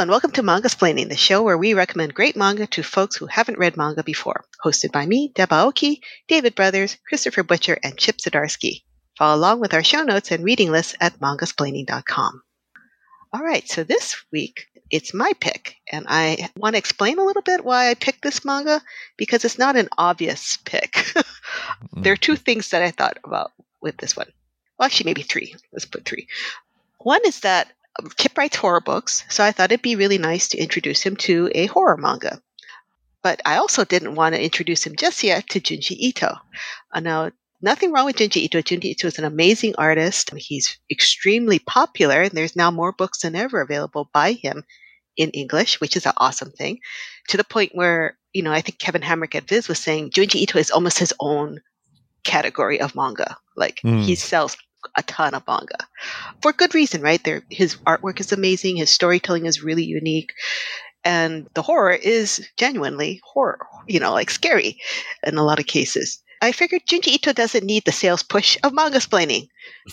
And welcome to Manga Splaining, the show where we recommend great manga to folks who haven't read manga before. Hosted by me, Deb Aoki, David Brothers, Christopher Butcher, and Chip Zdarsky. Follow along with our show notes and reading lists at mangasplaining.com. All right, so this week it's my pick, and I want to explain a little bit why I picked this manga because it's not an obvious pick. there are two mm-hmm. things that I thought about with this one. Well, actually, maybe three. Let's put three. One is that Chip writes horror books, so I thought it'd be really nice to introduce him to a horror manga. But I also didn't want to introduce him just yet to Junji Ito. Uh, now, nothing wrong with Junji Ito. Junji Ito is an amazing artist. He's extremely popular, and there's now more books than ever available by him in English, which is an awesome thing. To the point where, you know, I think Kevin Hamrick at Viz was saying Junji Ito is almost his own category of manga. Like mm. he sells a ton of manga for good reason, right? There, his artwork is amazing. His storytelling is really unique. And the horror is genuinely horror, you know, like scary in a lot of cases. I figured Junji Ito doesn't need the sales push of manga splaining.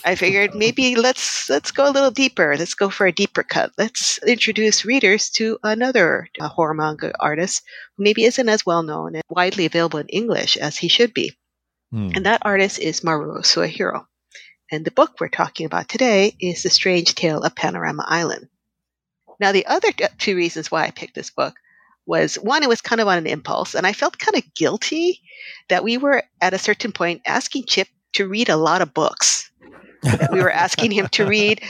I figured maybe let's let's go a little deeper. Let's go for a deeper cut. Let's introduce readers to another uh, horror manga artist who maybe isn't as well known and widely available in English as he should be. Hmm. And that artist is Maruo Suehiro. And the book we're talking about today is The Strange Tale of Panorama Island. Now, the other two reasons why I picked this book was one, it was kind of on an impulse, and I felt kind of guilty that we were at a certain point asking Chip to read a lot of books. we were asking him to read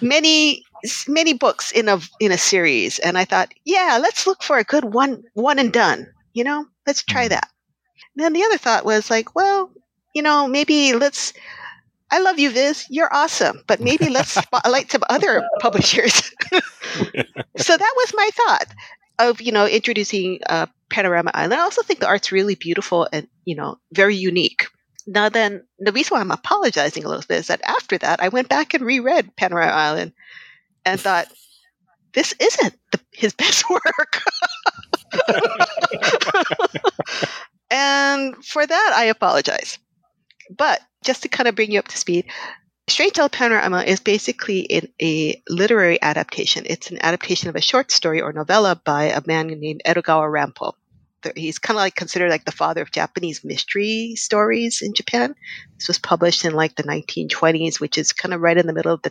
many many books in a in a series and i thought yeah let's look for a good one one and done you know let's try mm-hmm. that and then the other thought was like well you know maybe let's I love you, Viz. You're awesome. But maybe let's spotlight some other publishers. so that was my thought of, you know, introducing uh, Panorama Island. I also think the art's really beautiful and, you know, very unique. Now, then, the reason why I'm apologizing a little bit is that after that, I went back and reread Panorama Island and thought, this isn't the, his best work. and for that, I apologize. But just to kind of bring you up to speed, Strange Tale Panorama is basically in a literary adaptation. It's an adaptation of a short story or novella by a man named Edogawa Rampo. He's kind of like considered like the father of Japanese mystery stories in Japan. This was published in like the 1920s, which is kind of right in the middle of the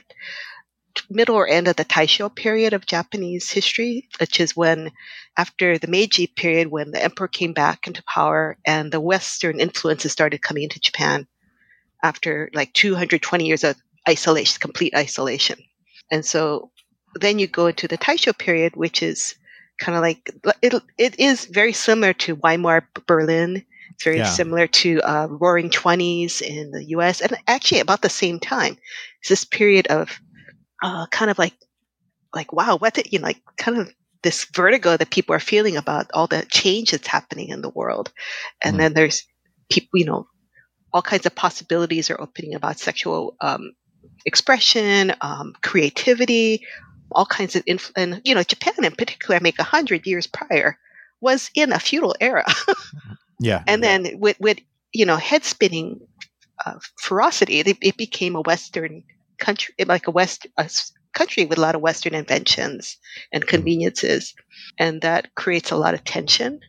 middle or end of the Taisho period of Japanese history, which is when, after the Meiji period, when the emperor came back into power and the Western influences started coming into Japan after like 220 years of isolation, complete isolation. And so then you go into the Taisho period, which is kind of like it, it is very similar to Weimar Berlin. It's very yeah. similar to uh, Roaring Twenties in the U.S. and actually about the same time. It's this period of uh, kind of like like wow, what did you know, like kind of this vertigo that people are feeling about all the change that's happening in the world, and mm. then there's people, you know, all kinds of possibilities are opening about sexual um, expression, um, creativity, all kinds of inf- and you know Japan in particular, I make a hundred years prior was in a feudal era. yeah, and yeah. then with with you know head spinning uh, ferocity, it, it, became a Western country, like a West a country with a lot of Western inventions and mm-hmm. conveniences, and that creates a lot of tension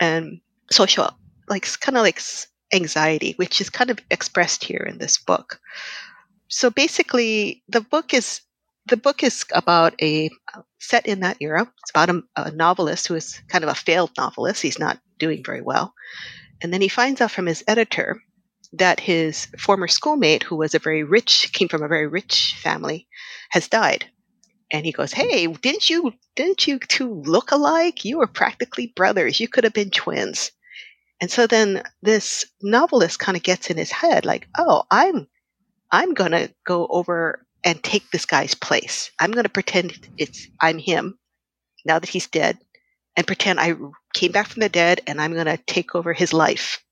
and social, like kind of like anxiety, which is kind of expressed here in this book. So basically, the book is the book is about a set in that era. It's about a, a novelist who is kind of a failed novelist. He's not doing very well, and then he finds out from his editor that his former schoolmate, who was a very rich, came from a very rich family, has died. And he goes, "Hey, didn't you didn't you two look alike? You were practically brothers. You could have been twins." And so then this novelist kind of gets in his head like, "Oh, I'm I'm to go over and take this guy's place. I'm to pretend it's I'm him now that he's dead and pretend I came back from the dead and I'm to take over his life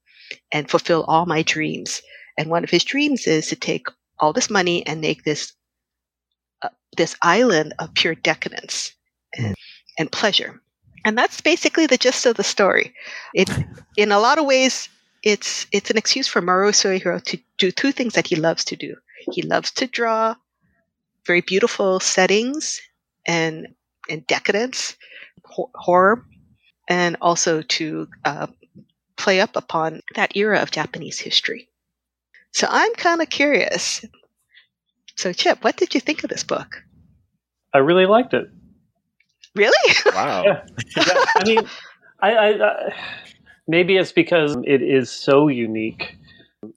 and fulfill all my dreams. And one of his dreams is to take all this money and make this uh, this island of pure decadence and, and pleasure. And that's basically the gist of the story. It, in a lot of ways, it's it's an excuse for Maruo Suehiro to do two things that he loves to do. He loves to draw very beautiful settings and and decadence, ho- horror, and also to uh, play up upon that era of Japanese history. So I'm kind of curious. So, Chip, what did you think of this book? I really liked it. Really? Wow. Yeah. Yeah, I mean, I, I, I maybe it's because it is so unique,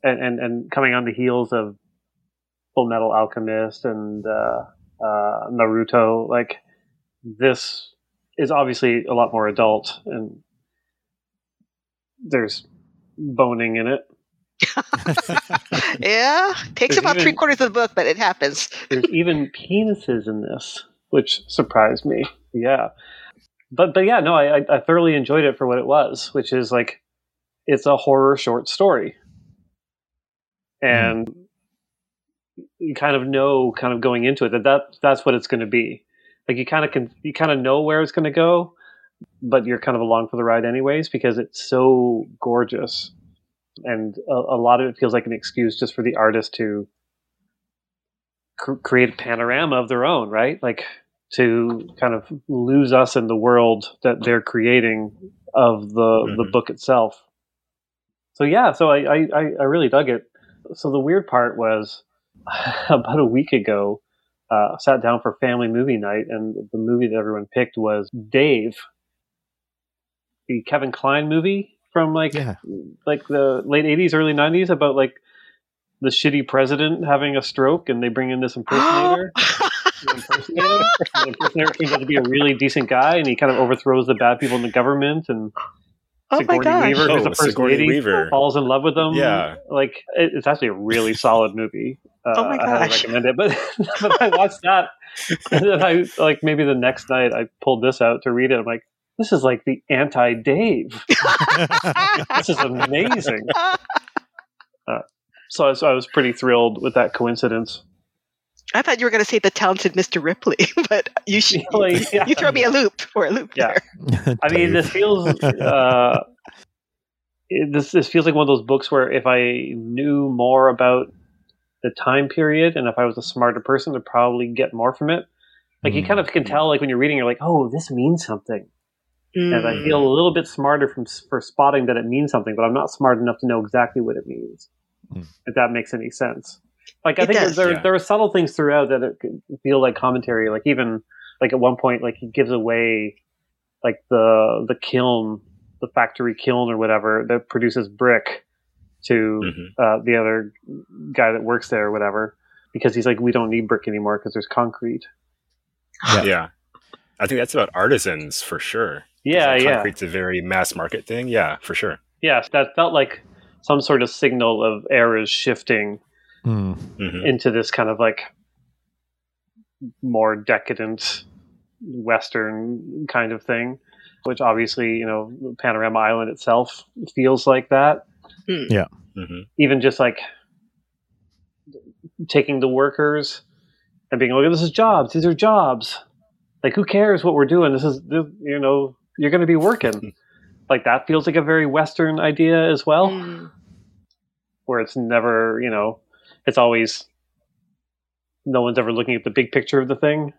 and and, and coming on the heels of Full Metal Alchemist and uh, uh, Naruto, like this is obviously a lot more adult, and there's boning in it. yeah, takes There's about even- three quarters of the book, but it happens. There's even penises in this, which surprised me. Yeah, but but yeah, no, I I- thoroughly enjoyed it for what it was, which is like it's a horror short story, and you kind of know, kind of going into it, that, that that's what it's going to be. Like you kind of can, you kind of know where it's going to go, but you're kind of along for the ride anyways because it's so gorgeous, and a, a lot of it feels like an excuse just for the artist to cr- create a panorama of their own, right? Like to kind of lose us in the world that they're creating of the the Mhm. book itself. So yeah, so I, I I- I really dug it. So the weird part was about a week ago, uh, sat down for family movie night, and the movie that everyone picked was Dave, the Kevin Kline movie from like Yeah. like the late '80s, early '90s about like the shitty president having a stroke, and they bring in this impersonator. the impersonator. the impersonator turns out to be a really decent guy, and he kind of overthrows the bad people in the government. And oh my Sigourney gosh. Weaver, who's Oh, the first Sigourney lady, Weaver. falls in love with him. Yeah. like it, it's actually a really solid movie. Uh, Oh my gosh. I highly recommend it. But but I watched that, and then I like maybe the next night I pulled this out to read it. I'm like, this is like the anti Dave. This is amazing. So I was, I was pretty thrilled with that coincidence. I thought you were going to say the talented Mr. Ripley, but you sh- Like, yeah. you throw me a loop or a loop Yeah. there. I mean, this feels uh, it, this this feels like one of those books where if I knew more about the time period and if I was a smarter person, I'd probably get more from it. Like you Mm. kind of can tell, like when you're reading, you're like, oh, this means something, and I Mm. feel a little bit smarter from for spotting that it means something, but I'm not smart enough to know exactly what it means. Mm. If that makes any sense. Like I It think does, there yeah. there are subtle things throughout that it feel like commentary. Like even like at one point, like he gives away like the the kiln, the factory kiln or whatever that produces brick to Mhm. uh, the other guy that works there or whatever, because he's like, we don't need brick anymore because there's concrete. Yeah. Yeah. I think that's about artisans for sure. Yeah, Like, yeah, Concrete's a very mass market thing. Yeah, for sure. yes. That felt like some sort of signal of eras shifting hmm. Into this kind of like more decadent western kind of thing which obviously you know panorama island itself feels like that. Hmm. Even just like taking the workers and being like this is jobs. These are jobs. Like who cares what we're doing? This is this- you know you're going to be working like that feels like a very western idea as well Mm. where it's never, you know, it's always no one's ever looking at the big picture of the thing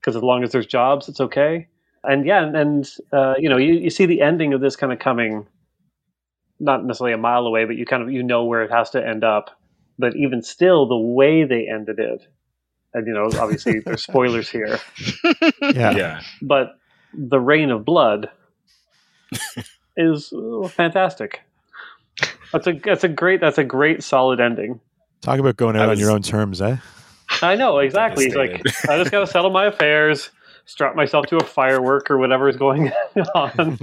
because as long as there's jobs, it's okay. And yeah, and, and uh, you know, you, you see the ending of this kind of coming, not necessarily a mile away, but you kind of you know where it has to end up. But even still, the way they ended it, and you know, obviously there's spoilers here, Yeah. Yeah. but the rain of blood is uh, fantastic. That's a that's a great that's a great solid ending. Talk about going out I on your own terms, eh? I know exactly. He's like, I just got to settle my affairs, strap myself to a firework or whatever is going on.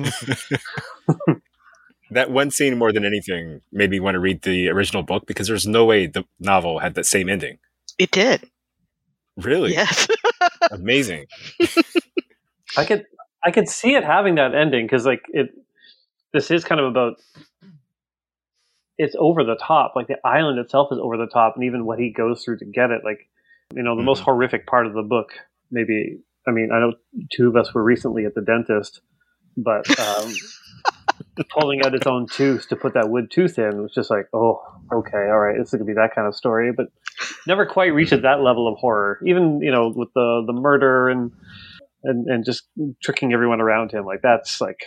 that one scene more than anything made me want to read the original book because there's no way the novel had that same ending. It did. Really? Yes. Amazing. I could I could see it having that ending because like it this is kind of about it's over the top. Like the island itself is over the top, and even what he goes through to get it. Like you know, the most Mhm. horrific part of the book. Maybe I mean I know two of us were recently at the dentist, but um, pulling out its own tooth to put that wood tooth in was just like, oh, okay, all right, this is gonna be that kind of story, but never quite reaches that level of horror. Even you know with the the murder and and and just tricking everyone around him. Like that's like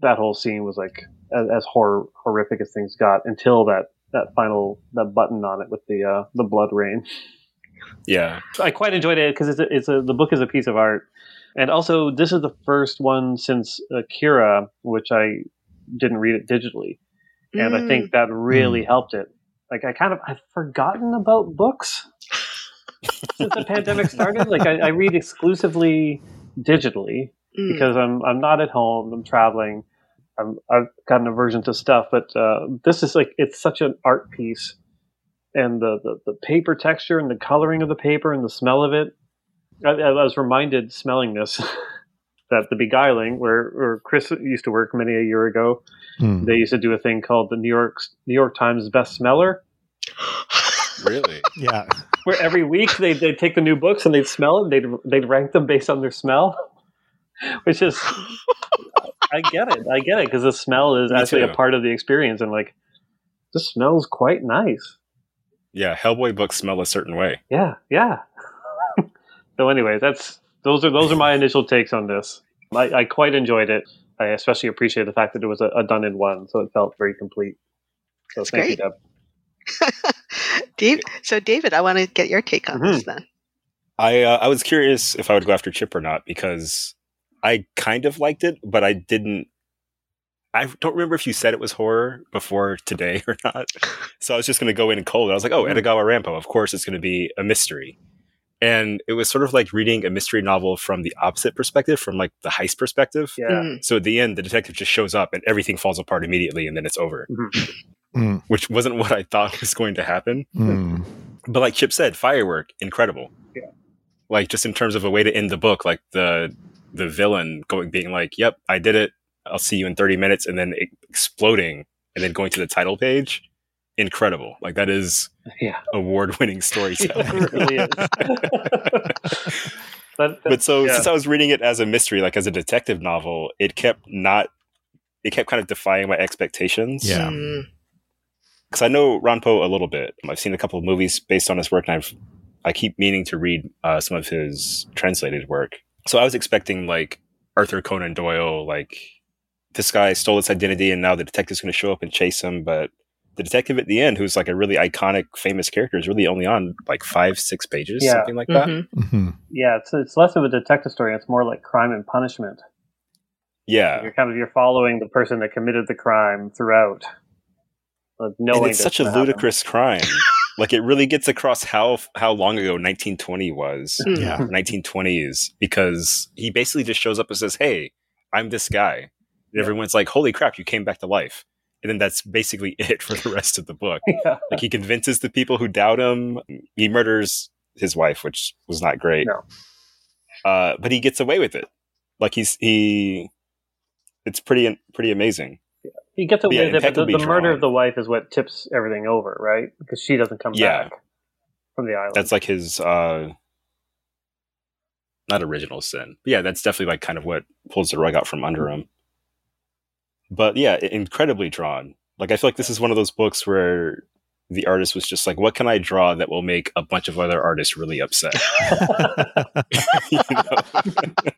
that whole scene was like as, as horror horrific as things got until that that final that button on it with the uh, the blood rain. Yeah. I quite enjoyed it because it's a, it's a the book is a piece of art, and also this is the first one since Akira, which I didn't read it digitally, and I think that really Mm. helped it. Like I kind of I've forgotten about books since the pandemic started. Like I, I read exclusively digitally Mm. because I'm I'm not at home. I'm traveling. I'm, I've got an aversion to stuff, but uh, this is like it's such an art piece, and the, the the paper texture and the coloring of the paper and the smell of it. I, I was reminded smelling this that the Beguiling, where where Chris used to work many a year ago, Mm. they used to do a thing called the New York New York Times Best Smeller, Really? Yeah. Where every week they they would take the new books and they'd smell it. They'd they'd rank them based on their smell, which is I get it. I get it because the smell is Me actually too. a part of the experience. And like, this smells quite nice. Yeah. Hellboy books smell a certain way. Yeah, yeah. so, anyways, that's those are those are my initial takes on this. I, I quite enjoyed it. I especially appreciate the fact that it was a, a done in one, so it felt very complete. So That's thank you. Deb. Dave, so David, I want to get your take on this then. I uh, I was curious if I would go after Chip or not because I kind of liked it, but I didn't. I don't remember if you said it was horror before today or not. So I was just going to go in cold. I was like, "Oh, Edogawa Rampo. Of course, it's going to be a mystery." And it was sort of like reading a mystery novel from the opposite perspective, from like the heist perspective. Yeah. Mm. So at the end, the detective just shows up and everything falls apart immediately, and then it's over, Mhm. Mm. which wasn't what I thought was going to happen. Mm. But like Chip said, firework, incredible. Yeah. Like just in terms of a way to end the book, like the the villain going being like, "Yep, I did it. I'll see you in 30 minutes," and then exploding and then going to the title page. Incredible. Like that is Yeah. award-winning storytelling. it really is. but, but so yeah. since I was reading it as a mystery, like as a detective novel, it kept not it kept kind of defying my expectations. Yeah. Mm. Because I know Rampo a little bit. I've seen a couple of movies based on his work, and I've I keep meaning to read uh, some of his translated work. So I was expecting like Arthur Conan Doyle, like this guy stole its identity, and now the detective's going to show up and chase him. But the detective at the end, who's like a really iconic, famous character, is really only on like five, six pages, Yeah. something like that. Mhm. Mhm. yeah, it's it's less of a detective story. It's more like crime and punishment. Yeah, You're kind of you're following the person that committed the crime throughout. Like knowing and it's such a gonna happen. ludicrous crime. like it really gets across how how long ago 1920 was. Mm. Yeah. 1920s because he basically just shows up and says, "Hey, I'm this guy." And everyone's like, "Holy crap, you came back to life!" And then that's basically it for the rest of the book. yeah. Like he convinces the people who doubt him. He murders his wife, which was not great. No. Uh, but he gets away with it. Like he's he. It's pretty pretty amazing. He gets away Yeah, with it, but the, the murder of the wife is what tips everything over, right? Because she doesn't come Yeah. back from the island. That's like his uh, not original sin. But yeah, that's definitely like kind of what pulls the rug out from under him. But yeah, incredibly drawn. Like I feel like this is one of those books where the artist was just like, "What can I draw that will make a bunch of other artists really upset?" You know?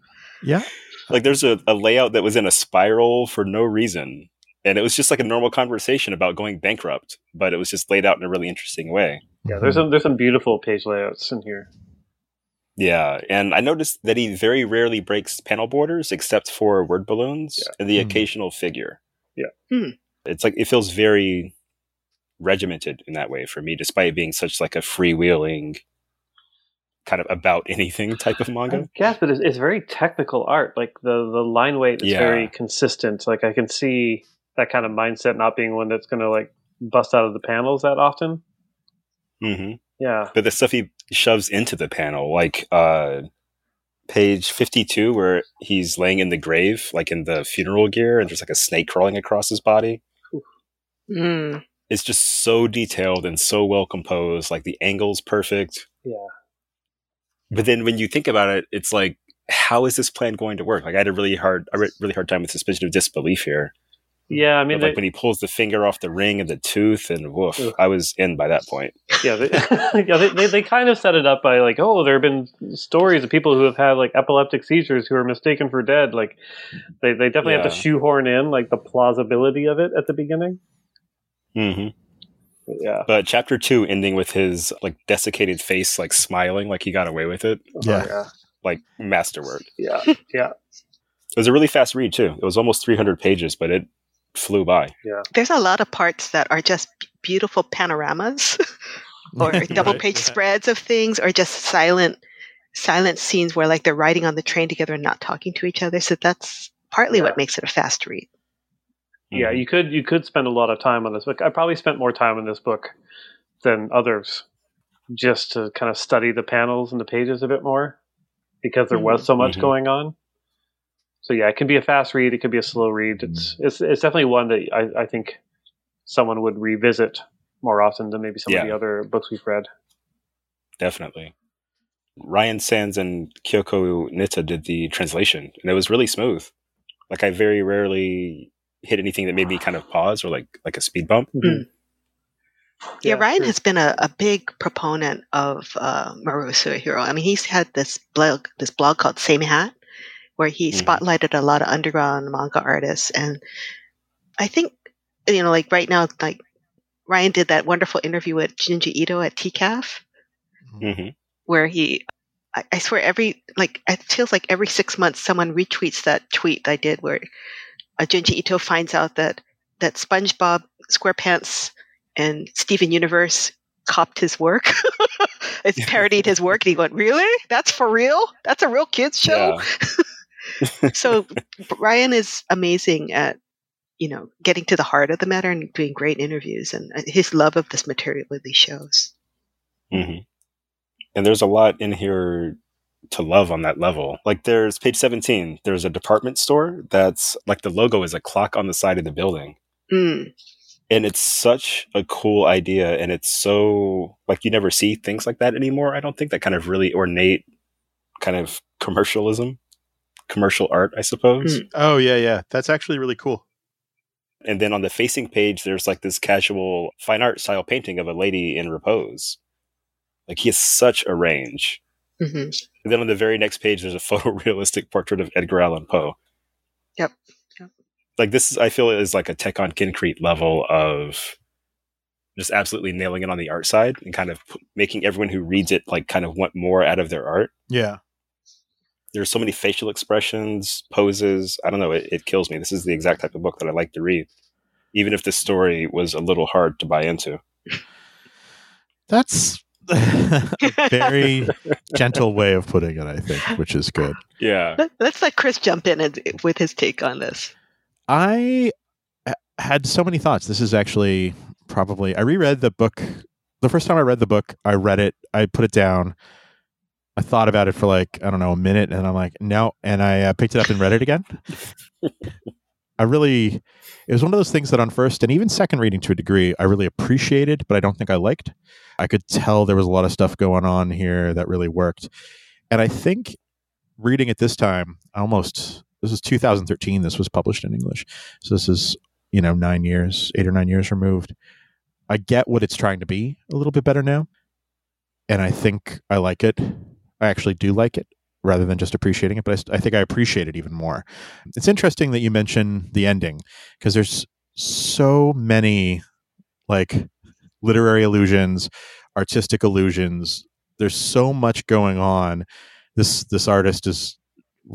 yeah. like there's a, a layout that was in a spiral for no reason, and it was just like a normal conversation about going bankrupt, but it was just laid out in a really interesting way. yeah, there's some there's some beautiful page layouts in here. Yeah, and I noticed that he very rarely breaks panel borders except for word balloons Yeah. and the Hmm. occasional figure. Yeah. Hmm. It's like it feels very regimented in that way for me, despite being such like a freewheeling kind of about anything type of manga. Yes, but it's, it's very technical art. Like the the line weight is Yeah. very consistent. Like I can see that kind of mindset not being one that's going to like bust out of the panels that often. hmm Yeah, But the stuff he shoves into the panel, like uh, page 52, where he's laying in the grave, like in the funeral gear, and there's like a snake crawling across his body. Mm. It's just so detailed and so well composed. Like the angle's perfect. yeah. But then when you think about it, it's like, how is this plan going to work? Like I had a really hard, a really hard time with suspension of disbelief here. Yeah, I mean, But, like they, when he pulls the finger off the ring and the tooth, and woof, Ugh. I was in by that point. yeah, they, yeah, they, they, they kind of set it up by like, oh, there have been stories of people who have had like epileptic seizures who are mistaken for dead. Like, they, they definitely have to shoehorn in like the plausibility of it at the beginning. hmm But yeah, But chapter two ending with his like desiccated face, like smiling, like he got away with it, Yeah. Oh, like masterwork. yeah, yeah, It was a really fast read too. It was almost 300 pages, but it flew by. Yeah. There's a lot of parts that are just beautiful panoramas or double Right. page Yeah. spreads of things or just silent silent scenes where like they're riding on the train together and not talking to each other. So that's partly Yeah. what makes it a fast read. yeah. Mhm. You could you could spend a lot of time on this book. I probably spent more time on this book than others, just to kind of study the panels and the pages a bit more, because there was so much Mhm. going on. So yeah, it can be a fast read. It could be a slow read. It's it's it's definitely one that I, I think someone would revisit more often than maybe some of the other books we've read. Definitely. Ryan Sands and Kyoko Nitta did the translation, and it was really smooth. Like I very rarely hit anything that made me kind of pause or like like a speed bump. Mm. Yeah, Ryan true. has been a, a big proponent of uh, Maru Suehiro. I mean, he's had this blog, this blog called Same Hat, where he Mhm. spotlighted a lot of underground manga artists, and I think you know, like right now, like Ryan did that wonderful interview with Junji Ito at TCAF, hmm where he, I, I swear, every like it feels like every six months, someone retweets that tweet I did where uh, Junji Ito finds out that that SpongeBob SquarePants and Steven Universe copped his work. it's parodied his work, and he went, "Really? That's for real? That's a real kids show." Yeah. so Ryan is amazing at you know getting to the heart of the matter and doing great interviews, and uh, his love of this material really shows. hmm And there's a lot in here to love on that level. Like there's page 17, there's a department store that's like the logo is a clock on the side of the building. Mm. And it's such a cool idea. And it's so like you never see things like that anymore. I don't think that kind of really ornate kind of commercialism, commercial art, I suppose. Oh yeah, yeah. That's actually really cool. And then on the facing page, there's like this casual fine art style painting of a lady in repose. Like he has such a range. hmm And then on the very next page, there's a photorealistic portrait of Edgar Allan Poe. Yep. Yep. Like this, is, I feel is like a Tekkonkinkreet level of just absolutely nailing it on the art side and kind of p- making everyone who reads it like kind of want more out of their art. Yeah. There's so many facial expressions, poses. I don't know. It, it kills me. This is the exact type of book that I like to read, even if the story was a little hard to buy into. That's a very gentle way of putting it, I think, which is good. Yeah. Let, let's let Chris jump in and, with his take on this. I had so many thoughts. This is actually probably I reread the book. The first time I read the book, I read it, I put it down. I thought about it for like I don't know a minute, and I'm like, no, and I uh, picked it up and read it again. I really, it was one of those things that on first and even second reading to a degree, I really appreciated, but I don't think I liked. I could tell there was a lot of stuff going on here that really worked, and I think reading it this time, almost this is 2013. This was published in English, so this is you know nine years, eight or nine years removed. I get what it's trying to be a little bit better now, and I think I like it. I actually do like it rather than just appreciating it, but I, I think I appreciate it even more. It's interesting that you mention the ending because there's so many like literary illusions, artistic illusions. There's so much going on. This this artist is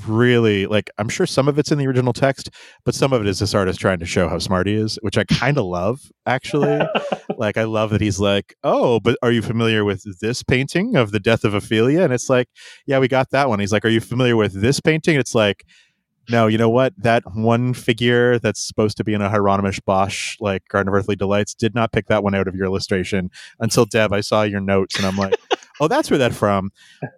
really like I'm sure some of it's in the original text, but some of it is this artist trying to show how smart he is, which I kind of love actually. like I love that he's like, "Oh, but are you familiar with this painting of the death of Ophelia?" And it's like, "Yeah, we got that one." He's like, "Are you familiar with this painting?" It's like, "No, you know what? That one figure that's supposed to be in a Hieronymus Bosch like Garden of Earthly Delights did not pick that one out of your illustration until Deb. I saw your notes, and I'm like." Oh, that's where that from.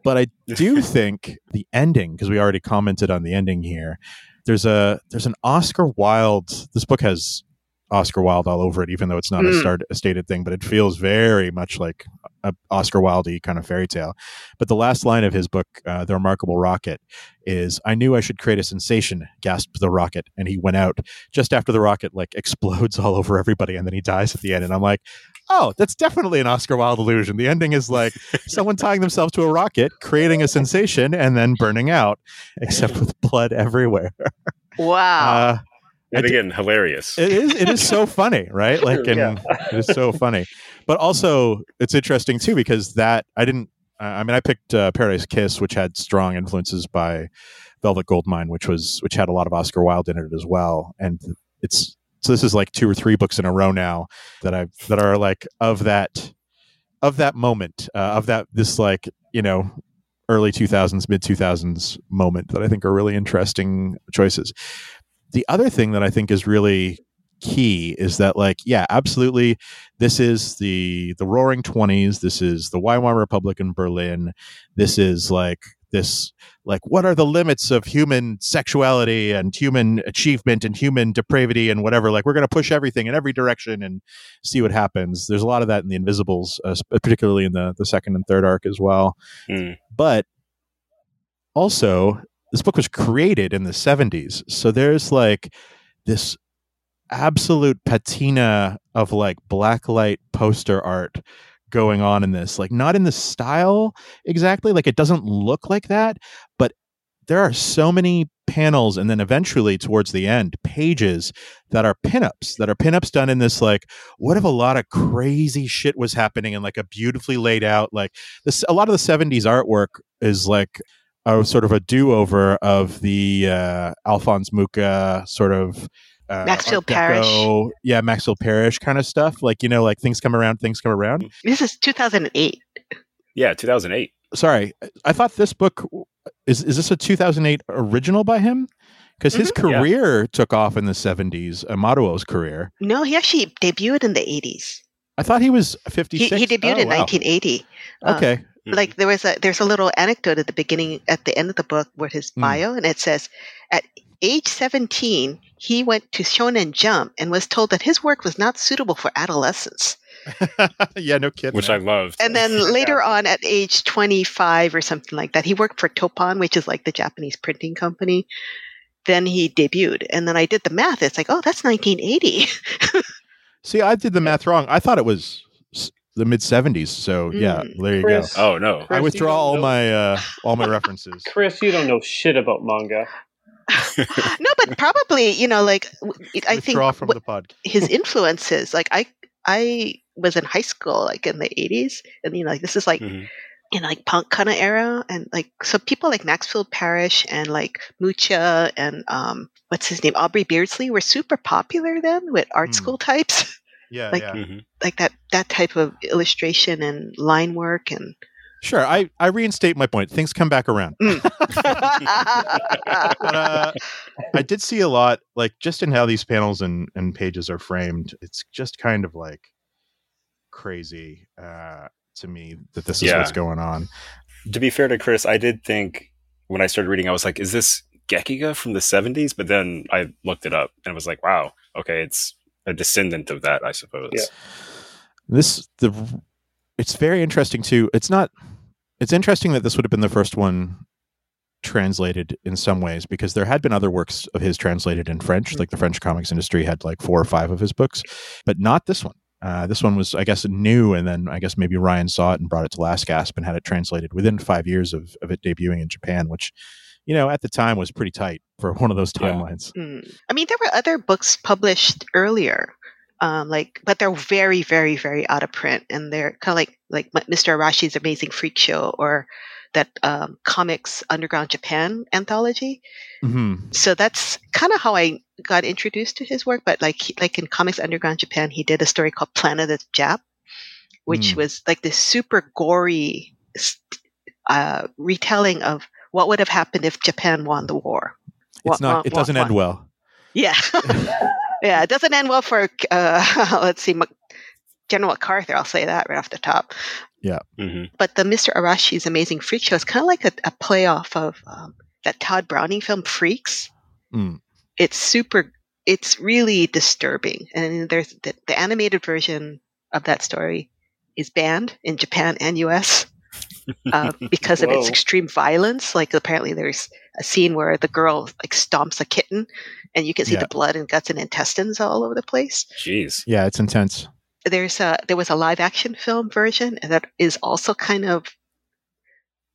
But I do think the ending, because we already commented on the ending here. There's a there's an Oscar Wilde. This book has Oscar Wilde all over it, even though it's not a, Mm. start, a stated thing, but it feels very much like a Oscar Wilde kind of fairy tale. But the last line of his book, uh, The Remarkable Rocket, is I knew I should create a sensation, gasped the rocket. And he went out just after the rocket like explodes all over everybody and then he dies at the end. And I'm like, oh, that's definitely an Oscar Wilde illusion. The ending is like someone tying themselves to a rocket, creating a sensation, and then burning out, except with blood everywhere. Wow. Uh, And I d- again, hilarious. it is it is so funny, right? Like, and Yeah. it is so funny. But also, it's interesting too because that I didn't. I mean, I picked uh, Paradise Kiss, which had strong influences by Velvet Goldmine, which was which had a lot of Oscar Wilde in it as well. And it's so this is like two or three books in a row now that I that are like of that of that moment uh, of that this like you know early 2000s mid 2000s moment that i think are really interesting choices the other thing that i think is really key is that like yeah absolutely this is the the roaring 20s this is the weimar republic in berlin this is like this like what are the limits of human sexuality and human achievement and human depravity and whatever? Like we're going to push everything in every direction and see what happens. There's a lot of that in the invisibles uh, particularly in the the second and third arc as well. Hmm. but also this book was created in the 70s so there's like this absolute patina of like blacklight poster art going on in this. Like not in the style exactly like it doesn't look like that but there are so many panels and then eventually towards the end pages that are pinups that are pinups done in this like what if a lot of crazy shit was happening and like a beautifully laid out like this a lot of the 70s artwork is like a sort of a do-over of the uh alphonse mucha sort of uh, Maxfield Art Deco- yeah maxfield parrish kind of stuff like you know like things come around things come around this is 2008. Yeah, 2008. sorry i thought this book is is this a 2008 original by him because his Mm-hmm. Yeah. career took off in the 70s Amado's career No, he actually debuted in the 80s. i thought he was He, 56 he debuted Oh, in wow. 1980. Uh, okay like there was a there's a little anecdote at the beginning at the end of the book with his Hmm. bio and it says at age 17 he went to shonen jump and was told that his work was not suitable for adolescents yeah no kidding Which I loved. and then later on at age 25 or something like that he worked for Toppan which is like the japanese printing company. Then he debuted and then i did the math. It's like oh that's 1980 see i did the math wrong. I thought it was s- the mid 70s so yeah Mm. there you Chris. go oh no. i Chris, you withdraw all know- my uh all my references Chris, you don't know shit about manga. no but probably you know like w- i think withdraw from what- the pod his influences like i i was in high school like in the 80s and you know like this is like Mhm. in like punk kind of era and like so people like maxfield parrish and like mucha and um what's his name aubrey beardsley were super popular then with art Hmm. school types yeah Like- yeah Mhm. like that that type of illustration and line work and sure i i reinstate my point things come back around Mm. but uh, I did see a lot, like just in how these panels and, and pages are framed. It's just kind of like crazy uh, to me that this is Yeah. what's going on. To be fair to Chris, I did think when I started reading, I was like, is this Gekiga from the 70s? But then I looked it up and was like, wow, okay, it's a descendant of that, I suppose. Yeah. This the it's very interesting too. It's not. It's interesting that this would have been the first one translated in some ways because there had been other works of his translated in French. Like the French comics industry had like four or five of his books, but not this one. Uh, this one was, I guess, new, and then I guess maybe Ryan saw it and brought it to Last Gasp and had it translated within five years of, of it debuting in Japan, which, you know, at the time was pretty tight for one of those Yeah. timelines. Mm. I mean, there were other books published earlier, um, like, but they're very, very, very out of print, and they're kind of like like Mr. Arashi's Amazing Freak Show or that um, Comics Underground Japan anthology. hmm So that's kind of how I got introduced to his work. But like, like in Comics Underground Japan, he did a story called Planet of the Jap, which Mm. was like this super gory s- uh, retelling of what would have happened if Japan won the war. Wah, It's not. wah, It doesn't wah. end well. Yeah. yeah, it doesn't end well for, uh, let's see, Mac- General MacArthur. I'll say that right off the top. hmm But the Mr. Arashi's Amazing Freak Show is kind of like a, a play off of um, that Tod Browning film, Freaks. Mm. It's super it's really disturbing. And there's the, the animated version of that story is banned in Japan and US uh, because of its extreme violence. Like apparently there's a scene where the girl like stomps a kitten and you can see Yeah. the blood and guts and intestines all over the place. Jeez. Yeah, it's intense. There's a there was a live action film version and that is also kind of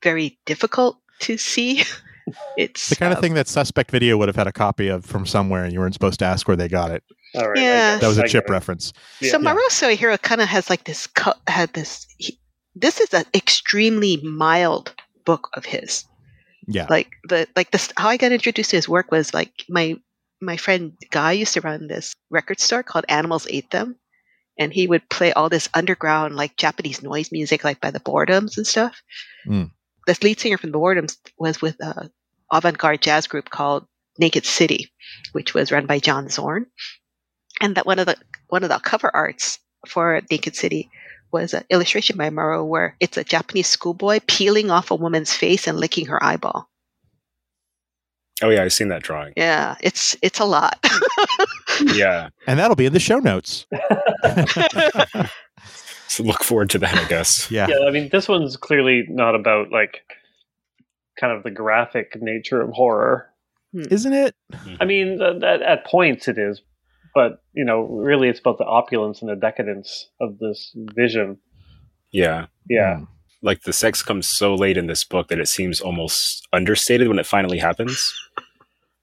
very difficult to see. It's The kind of uh, thing that Suspect Video would have had a copy of from somewhere, and you weren't supposed to ask where they got it. All right. Yeah. That was it, a I chip get it. reference. So Yeah. Maruo Suehiro kind of has like this co- had this. He, this is an extremely mild book of his. Yeah. Like the like this. How I got introduced to his work was like my my friend Guy used to run this record store called Animals Ate Them, and he would play all this underground like Japanese noise music like by the Boredoms and stuff. Mm. The lead singer from the Boredoms was with a avant-garde jazz group called Naked City, which was run by John Zorn, and that one of the one of the cover arts for Naked City was an illustration by Maro where it's a Japanese schoolboy peeling off a woman's face and licking her eyeball. Oh yeah, I've seen that drawing. Yeah, it's it's a lot. Yeah. And that'll be in the show notes. So look forward to that, I guess. Yeah. Yeah, I mean, this one's clearly not about like kind of the graphic nature of horror. Hmm. Isn't it? Mm-hmm. I mean, at, at points it is, but you know, really, it's about the opulence and the decadence of this vision. Yeah. Yeah, Mm. Like the sex comes so late in this book that it seems almost understated when it finally happens.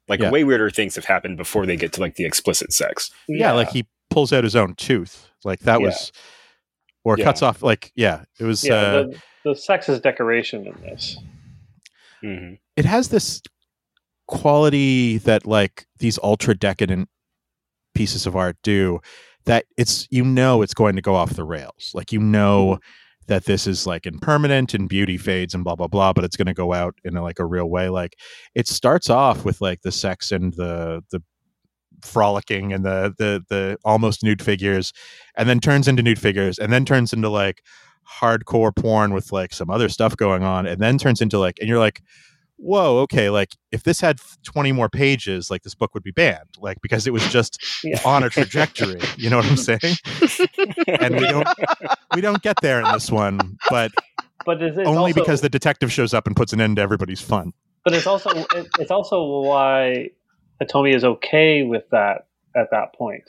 Like Yeah. way weirder things have happened before they get to like the explicit sex. Yeah. like he pulls out his own tooth. Like that Yeah. was, or Yeah. cuts off. Like yeah, it was. yeah. uh, the, the sex is decoration in this. hmm it has this quality that like these ultra decadent pieces of art do that it's you know it's going to go off the rails. Like you know mm-hmm. that this is like impermanent and beauty fades and blah blah blah but it's going to go out in a, like a real way. Like it starts off with like the sex and the the frolicking and the the the almost nude figures and then turns into nude figures and then turns into like hardcore porn with like some other stuff going on and then turns into like and you're like whoa okay like if this had 20 more pages like this book would be banned like because it was just Yeah. on a trajectory you know what i'm saying? And we don't we don't get there in this one but But only also, because the detective shows up and puts an end to everybody's fun. But it's also it, it's also why Atomi is okay with that at that point,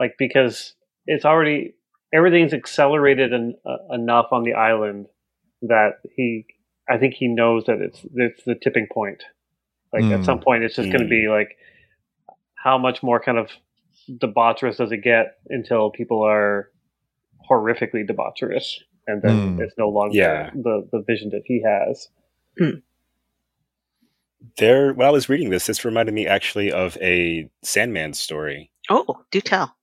like because it's already everything's accelerated en- uh, enough on the island that he I think he knows that it's it's the tipping point. Like at Mm. some point, it's just going to be like how much more kind of debaucherous does it get until people are horrifically debaucherous, and then Mm. it's no longer Yeah. the the vision that he has. There, when I was reading this, this reminded me actually of a Sandman story. oh, do tell.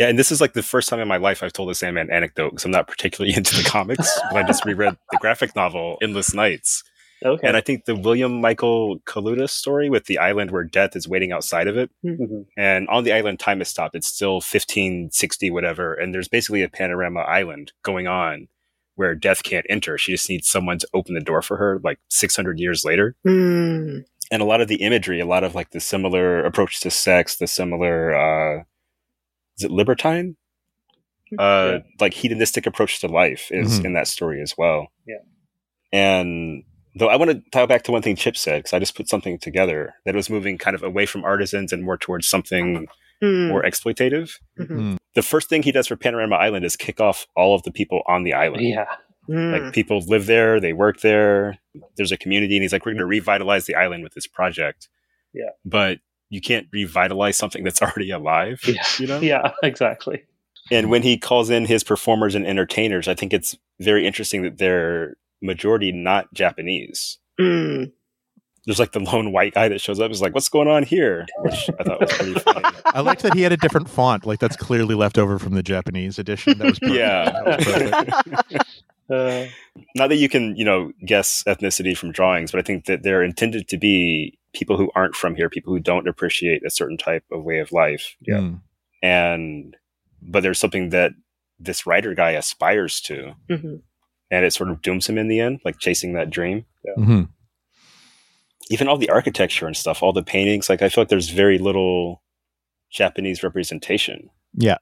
Yeah, and this is like the first time in my life I've told a Sandman anecdote because I'm not particularly into the comics, but I just reread the graphic novel Endless Nights. Okay. And I think the William Michael Kaluta story with the island where death is waiting outside of it. Mhm. And on the island, time has stopped. It's still 1560, whatever. And there's basically a panorama island going on where death can't enter. She just needs someone to open the door for her like 600 years later. Mm. And a lot of the imagery, a lot of like the similar approach to sex, the similar, uh, is it libertine? Uh, Yeah. like hedonistic approach to life is Mhm. in that story as well. Yeah. And though I want to tie back to one thing Chip said, because I just put something together that was moving kind of away from artisans and more towards something Mm. more exploitative. Mhm. The first thing he does for Panorama Island is kick off all of the people on the island. Yeah. Mm. Like people live there, they work there. There's a community, and he's like, "We're going to revitalize the island with this project." Yeah. but you can't revitalize something that's already alive. Yeah. You know. Yeah. Exactly. And when he calls in his performers and entertainers, I think it's very interesting that they're majority not Japanese. Mm. There's like the lone white guy that shows up is like, "What's going on here?" Which I thought was pretty funny. i liked that he had a different font like that's clearly left over from the japanese edition that was perfect. Yeah. That was perfect. Uh, Not that you can, you know, guess ethnicity from drawings, but I think that they're intended to be people who aren't from here, people who don't appreciate a certain type of way of life. Mm. And but there's something that this writer guy aspires to, Mhm. and it sort of dooms him in the end, like chasing that dream. Mhm. even all the architecture and stuff, all the paintings. Like I feel like there's very little Japanese representation. Yeah.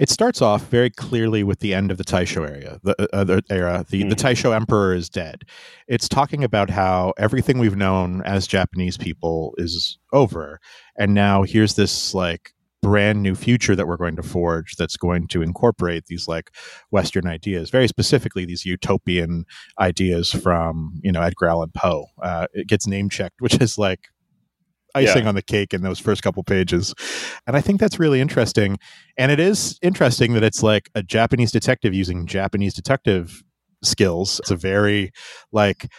It starts off very clearly with the end of the Taisho area, the, uh, the era. The, the Mhm. Taisho emperor is dead. It's talking about how everything we've known as Japanese people is over, and now here's this like brand new future that we're going to forge that's going to incorporate these like Western ideas, very specifically these utopian ideas from you know Edgar Allan Poe. Uh, it gets name checked, which is like icing on the cake in those first couple pages, and I think that's really interesting. And it is interesting that it's like a Japanese detective using Japanese detective skills. It's a very like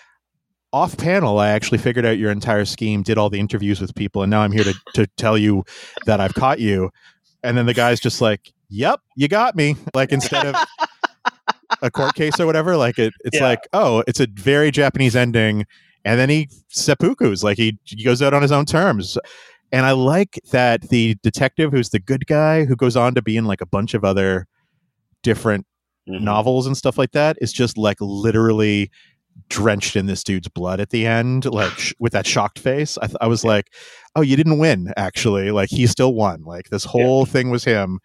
off panel. I actually figured out your entire scheme, did all the interviews with people, and now I'm here to to tell you that I've caught you. And then the guy's just like, "Yep, you got me." Like instead of a court case or whatever, like it, it's Yeah. like, oh, it's a very Japanese ending, and then he seppukus, like he, he goes out on his own terms. And I like that the detective who's the good guy who goes on to be in like a bunch of other different Mhm. novels and stuff like that is just like literally drenched in this dude's blood at the end, like sh- with that shocked face. I, th- I was like, oh, you didn't win, actually. Like he still won. Like this whole thing was him,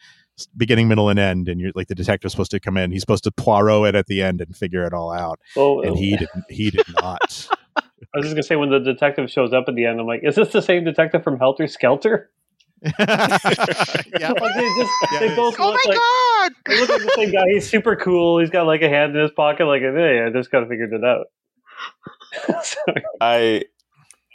beginning, middle, and end. And you're like the detective's supposed to come in. He's supposed to Poirot it at the end and figure it all out. Oh, And he didn't. He did not. I was just gonna say when the detective shows up at the end, I'm like, is this the same detective from Helter Skelter? yeah. Like they just Yeah, they both. Oh look my like god! they look like the same guy. He's super cool. He's got like a hand in his pocket. Like, hey, I just kind of figured it out. I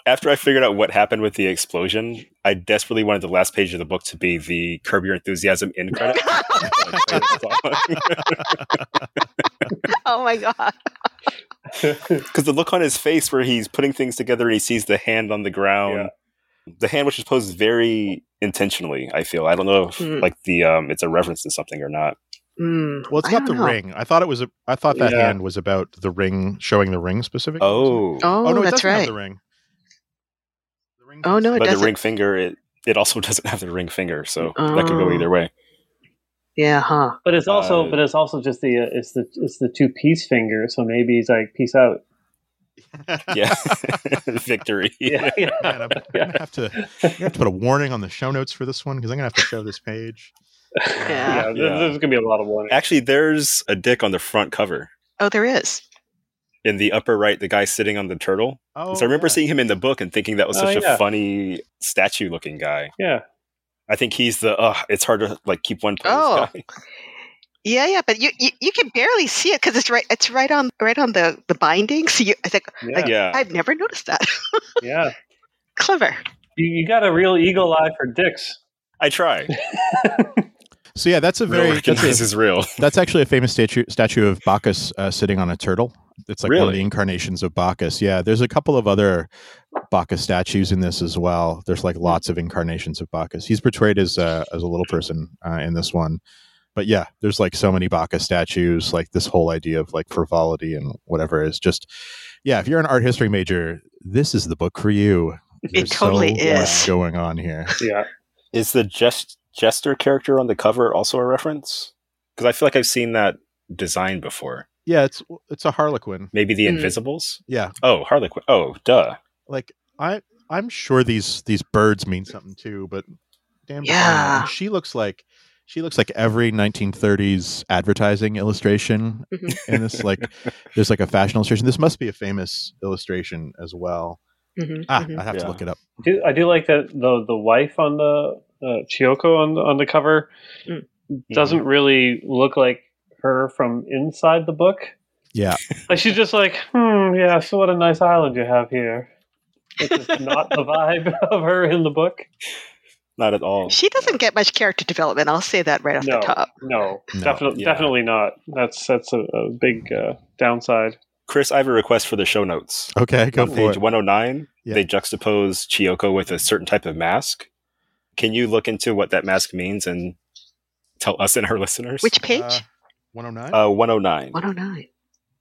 after I figured out what happened with the explosion, I desperately wanted the last page of the book to be the Curb Your Enthusiasm in credit. oh my god! Because the look on his face where he's putting things together and he sees the hand on the ground, the hand which is posed very intentionally. I feel I don't know if Hmm. like the um it's a reference to something or not. Mm, Well, it's I got the know. ring. I thought it was. A, I thought that Yeah. hand was about the ring, showing the ring specifically. Oh, Oh, Oh no, it that's doesn't have right. the ring. The ring Oh, no, it but the doesn't. ring finger it it also doesn't have the ring finger, so that could go Oh. either way. Yeah, huh? but it's also Uh, but it's also just the uh, it's the it's the two piece finger. So maybe he's like, peace out. Yeah, victory. Yeah, yeah. Man, I'm, I'm gonna have to. Gonna have to put a warning on the show notes for this one because I'm gonna have to show this page. Yeah. yeah, Yeah. There's gonna be a lot of warning. Actually, there's a dick on the front cover. Oh, there is. In the upper right, the guy sitting on the turtle. Oh, so I remember yeah. seeing him in the book and thinking that was Oh, such yeah. a funny statue-looking guy. Yeah, I think he's the. Uh, it's hard to like keep one pose Oh. guy. Yeah, yeah, but you you, you can barely see it because it's right it's right on right on the the binding. So you, I think yeah, Yeah, I've never noticed that. yeah. Clever. You, you got a real eagle eye for dicks. I try. So yeah, that's a Real very. That's, a, is real. that's actually a famous statue statue of Bacchus uh, sitting on a turtle. It's like one of the incarnations of Bacchus. Yeah, there's a couple of other Bacchus statues in this as well. There's like lots of incarnations of Bacchus. He's portrayed as uh, as a little person uh, in this one, but yeah, there's like so many Bacchus statues. Like this whole idea of like frivolity and whatever is just yeah. If you're an art history major, this is the book for you. There's totally so much is. going on here. Yeah, Is the jest- jester character on the cover also a reference? Because I feel like I've seen that design before. Yeah, it's it's a Harlequin. Maybe the Mm. Invisibles. Yeah, Oh, Harlequin. Oh, duh. like I I'm sure these these birds mean something too, but damn, Yeah. she looks like she looks like every 1930s advertising illustration Mhm. in this. Like, there's like a fashion illustration. This must be a famous illustration as well. Mhm, Ah, mhm. I have to look it up. I do, I do like that the the wife on the uh, Chiyoko on the, on the cover Mm. doesn't really look like her from inside the book. Yeah, Like she's just like, hmm, yeah. So what a nice island you have here. It's just not the vibe of her in the book. Not at all. She doesn't get much character development. I'll say that right off No, the top. no, No. definitely, Yeah. definitely not. That's that's a, a big uh, downside. Chris, I have a request for the show notes. okay, go on for page it. 109, Yeah. they juxtapose Chiyoko with a certain type of mask. Can you look into what that mask means and tell us and our listeners? Which page? Uh, 109. Uh, 109, 109.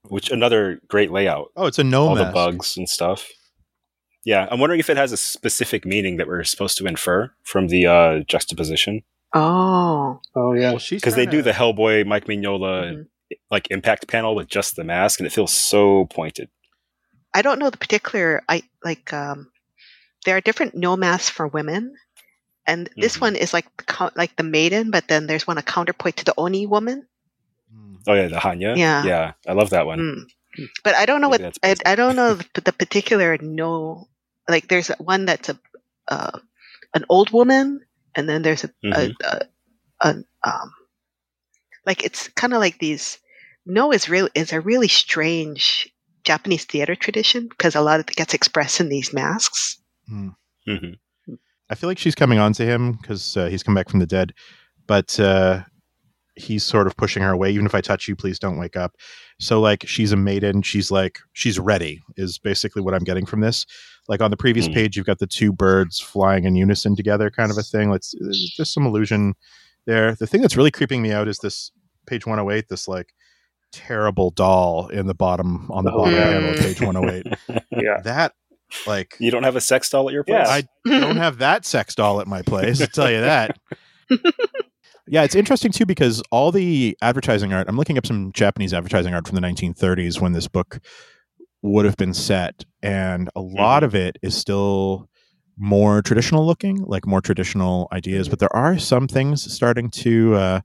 which another great layout. oh, it's a no all mask. the bugs and stuff. Yeah, I'm wondering if it has a specific meaning that we're supposed to infer from the uh, juxtaposition. Oh. Oh yeah, Well, Because they do the Hellboy, Mike Mignola, Mhm. Like impact panel with just the mask, and it feels so pointed. I don't know the particular. I like um, there are different Noh masks for women, and this Mhm. one is like the like the maiden, but then there's one a counterpoint to the oni woman. Hmm. Oh yeah, the Hannya. Yeah. yeah, I love that one. Mm. But I don't know Maybe what I, I don't know the, the particular Noh. Like there's one that's a uh, an old woman, and then there's a, Mhm. a, a, a um like it's kind of like these. Noh is real is a really strange Japanese theater tradition because a lot of it gets expressed in these masks. Mhm. I feel like she's coming on to him because uh, he's come back from the dead, but uh, he's sort of pushing her away. Even if I touch you, please don't wake up. So like she's a maiden. She's like she's ready. Is basically what I'm getting from this. Like on the previous Hmm. page, you've got the two birds flying in unison together, kind of a thing. Let's there's just some illusion there. The thing that's really creeping me out is this page 108. This like terrible doll in the bottom on the Oh, bottom yeah. panel of page 108. Yeah. that like You don't have a sex doll at your place? Yeah. I don't have that sex doll at my place. I'll tell you that. yeah, it's interesting too because all the advertising art, I'm looking up some Japanese advertising art from the 1930s when this book would have been set, and a lot of it is still more traditional looking, like more traditional ideas. But there are some things starting to uh,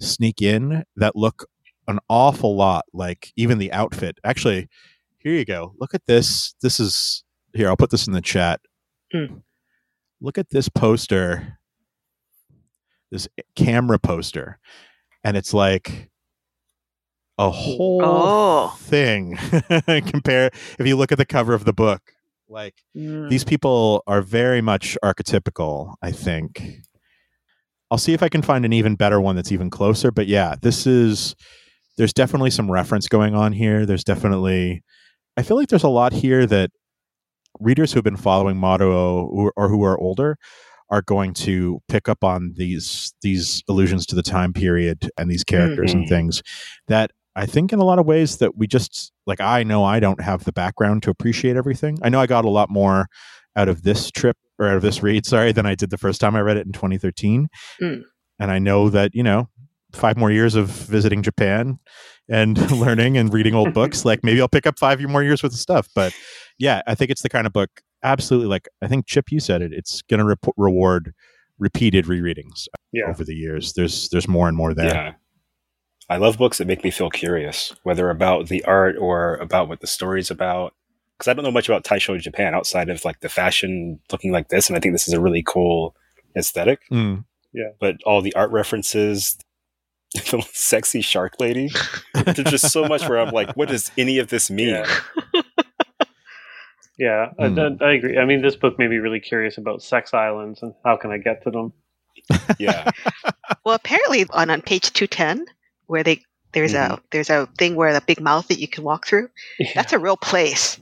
sneak in that look an awful lot like even the outfit. Actually, here you go. Look at this. This is here. I'll put this in the chat. Hmm. Look at this poster, this camera poster, and it's like a whole Oh. thing. Compare if you look at the cover of the book, like these people are very much archetypical. I think. I'll see if I can find an even better one that's even closer. But yeah, this is. There's definitely some reference going on here. There's definitely. I feel like there's a lot here that readers who have been following Motto or, or who are older are going to pick up on these these allusions to the time period and these characters and Mhm. things that I think in a lot of ways that we just like I know I don't have the background to appreciate everything. I know I got a lot more out of this trip or out of this read, sorry, than I did the first time I read it in 2013. Mm. And I know that, you know, five more years of visiting Japan and learning and reading old books, like maybe I'll pick up five more years worth of stuff. But yeah, I think it's the kind of book absolutely like I think Chip you said it. It's going to re- reward repeated rereadings Yeah. over the years. There's there's more and more there. Yeah. I love books that make me feel curious, whether about the art or about what the story's about. Because I don't know much about Taisho Japan outside of like the fashion looking like this, and I think this is a really cool aesthetic. Mm. But all the art references, the sexy shark lady, there's just so much where I'm like, what does any of this mean? Yeah. Yeah, I- Hmm. I, I agree. I mean, this book made me really curious about sex islands and how can I get to them. Yeah. Well, apparently on, on page 210, where they there's a there's a thing where the big mouth that you can walk through. Yeah. That's a real place.